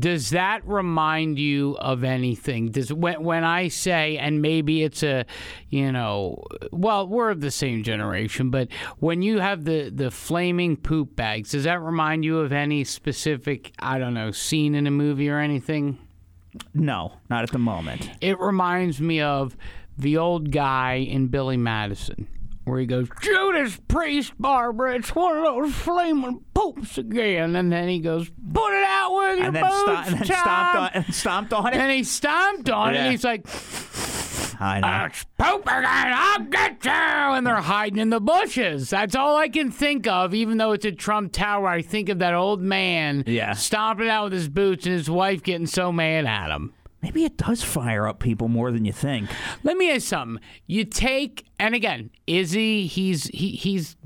Does that remind you of anything? Does when when I say, and maybe it's a, you know, well, we're of the same generation, but when you have the the flaming poop bags, does that remind you of any specific, I don't know, scene in a movie or anything? No, not at the moment. It reminds me of the old guy in Billy Madison, where he goes, Judas Priest, Barbara, it's one of those flaming poops again. And then he goes, put it out with your And then, boots, sto- and then stomped on and stomped on it. And he stomped on it, Yeah. and he's like, I know. Ah, it's poop again, I'll get you! And they're hiding in the bushes. That's all I can think of, even though it's a Trump Tower. I think of that old man Yeah. stomping out with his boots and his wife getting so mad at him. Maybe it does fire up people more than you think. Let me ask something. You take, and again, Izzy, he's he he's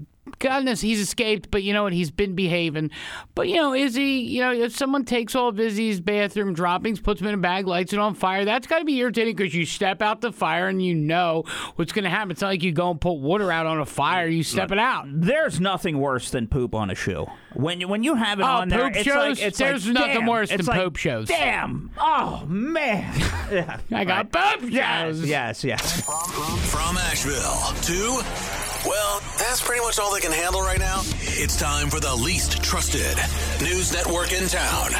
goodness, he's escaped, but you know what? He's been behaving. But you know, Izzy, you know, if someone takes all of Izzy's bathroom droppings, puts them in a bag, lights it on fire, that's got to be irritating because you step out the fire and you know what's going to happen. It's not like you go and put water out on a fire; you step it out. There's nothing worse than poop on a shoe. When you, when you have it Oh, on there, poop it's shows? like it's There's like, nothing damn. worse It's than like, poop shows. Damn! Oh man! Yeah. I got poop Yes, shows. yes, yes. From Asheville to, well, that's pretty much all they can handle right now. It's time for the least trusted news network in town.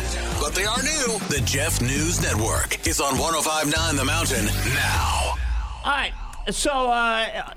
But they are new. The Jeff News Network is on 1059 The Mountain now. All right. So, uh,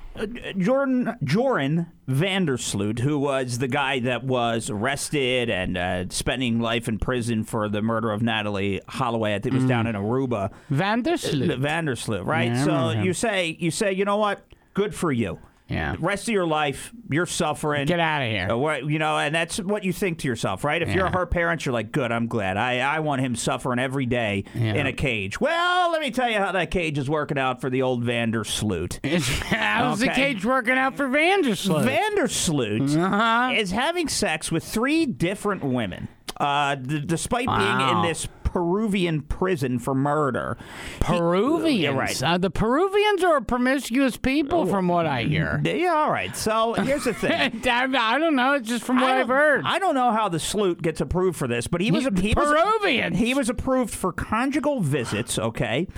Jordan Joran van der Sloot, who was the guy that was arrested and uh, spending life in prison for the murder of Natalee Holloway, I think it was down in Aruba. van der Sloot. Vandersloot, right? Yeah, so you say, you say, you know what? Good for you. Yeah. Rest of your life, you're suffering. Get out of here. Uh, what- you know, and that's what you think to yourself, right? If you're Yeah. her parents, you're like, good, I'm glad. I, I want him suffering every day Yeah. in a cage. Well, let me tell you how that cage is working out for the old van der Sloot. How's the cage working out for van der Sloot? Vandersloot Uh-huh. is having sex with three different women, uh, d- despite being in this Peruvian prison for murder. Peruvians. Yeah, right. Uh, the Peruvians are promiscuous people, from what I hear. Yeah, all right. So here's the thing. I, don't know. It's just from what I've heard. I don't know how the sloot gets approved for this, but he was He- he was he was approved for conjugal visits. Okay,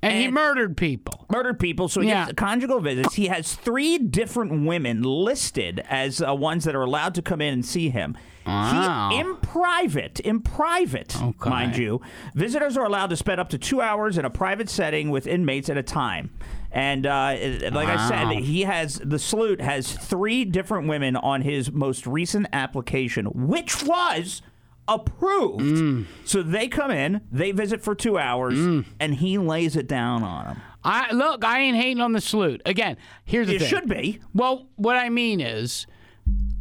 and, he murdered people. murdered people. So he Yeah. has conjugal visits. He has three different women listed as uh, ones that are allowed to come in and see him. Wow. He, in private, in private, Okay. mind you, visitors are allowed to spend up to two hours in a private setting with inmates at a time. And uh, like I said, he has the salute has three different women on his most recent application, which was approved. Mm. So they come in, they visit for two hours, and he lays it down on them. I look. I ain't hating on the salute. Again, here's the It thing. should be. Well, what I mean is,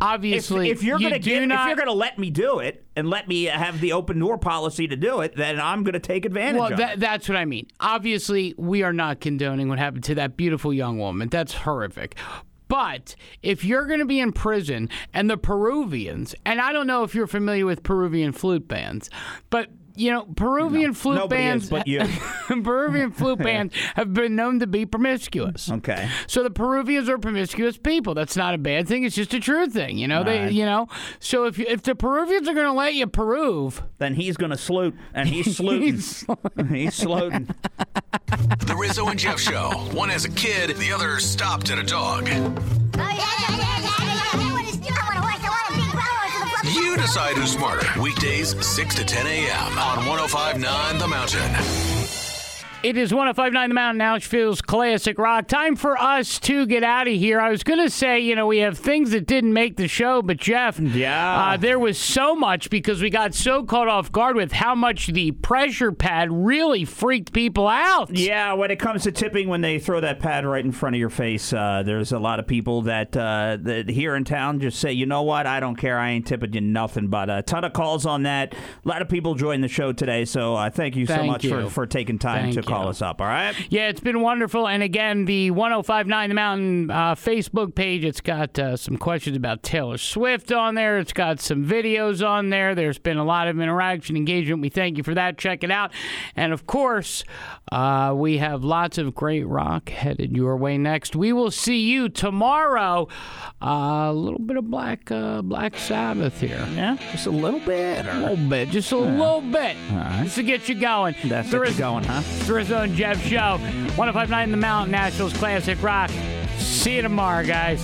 obviously, if you're you do not. if you're gonna let me do it and let me have the open door policy to do it, then I'm gonna take advantage well, of that, that's what I mean. Obviously, we are not condoning what happened to that beautiful young woman. That's horrific. But if you're going to be in prison and the Peruvians, and I don't know if you're familiar with Peruvian flute bands, but you know, Peruvian flute nobody bands, is but you. Peruvian flute bands have been known to be promiscuous. Okay. So the Peruvians are promiscuous people. That's not a bad thing. It's just a true thing. You know, they, Right. you know. So if you, if the Peruvians are going to let you Peruve, Then he's gonna salute, and he's saluting. he's saluting. The Rizzo and Jeff Show. One as a kid, the other stopped at a dog. Oh, You decide who's smarter. Weekdays, 6 to 10 a.m. on 1059 The Mountain. It is 1059 The Mountain, Asheville's classic rock. Time for us to get out of here. I was going to say, you know, we have things that didn't make the show, but Jeff, Yeah. uh, there was so much because we got so caught off guard with how much the pressure pad really freaked people out. Yeah, when it comes to tipping, when they throw that pad right in front of your face, uh, there's a lot of people that uh, that here in town just say, you know what, I don't care, I ain't tipping you nothing. But a ton of calls on that. A lot of people joined the show today, so uh, thank you so Thank much you. for, for taking time Thank to call you. us up. All right. Yeah, it's been wonderful. And again, the 1059 The Mountain uh, Facebook page, it's got uh, some questions about Taylor Swift on there. It's got some videos on there. There's been a lot of interaction, engagement. We thank you for that. Check it out. And of course, uh, we have lots of great rock headed your way next. We will see you tomorrow. Uh, a little bit of Black uh, Black Sabbath here. Yeah, just a little bit. A little bit. Just a little bit. right. Just to get you going. That's is- you're going, huh? Rizzo and Jeff Show. 1059 The Mountain, Nationals Classic Rock. See you tomorrow, guys.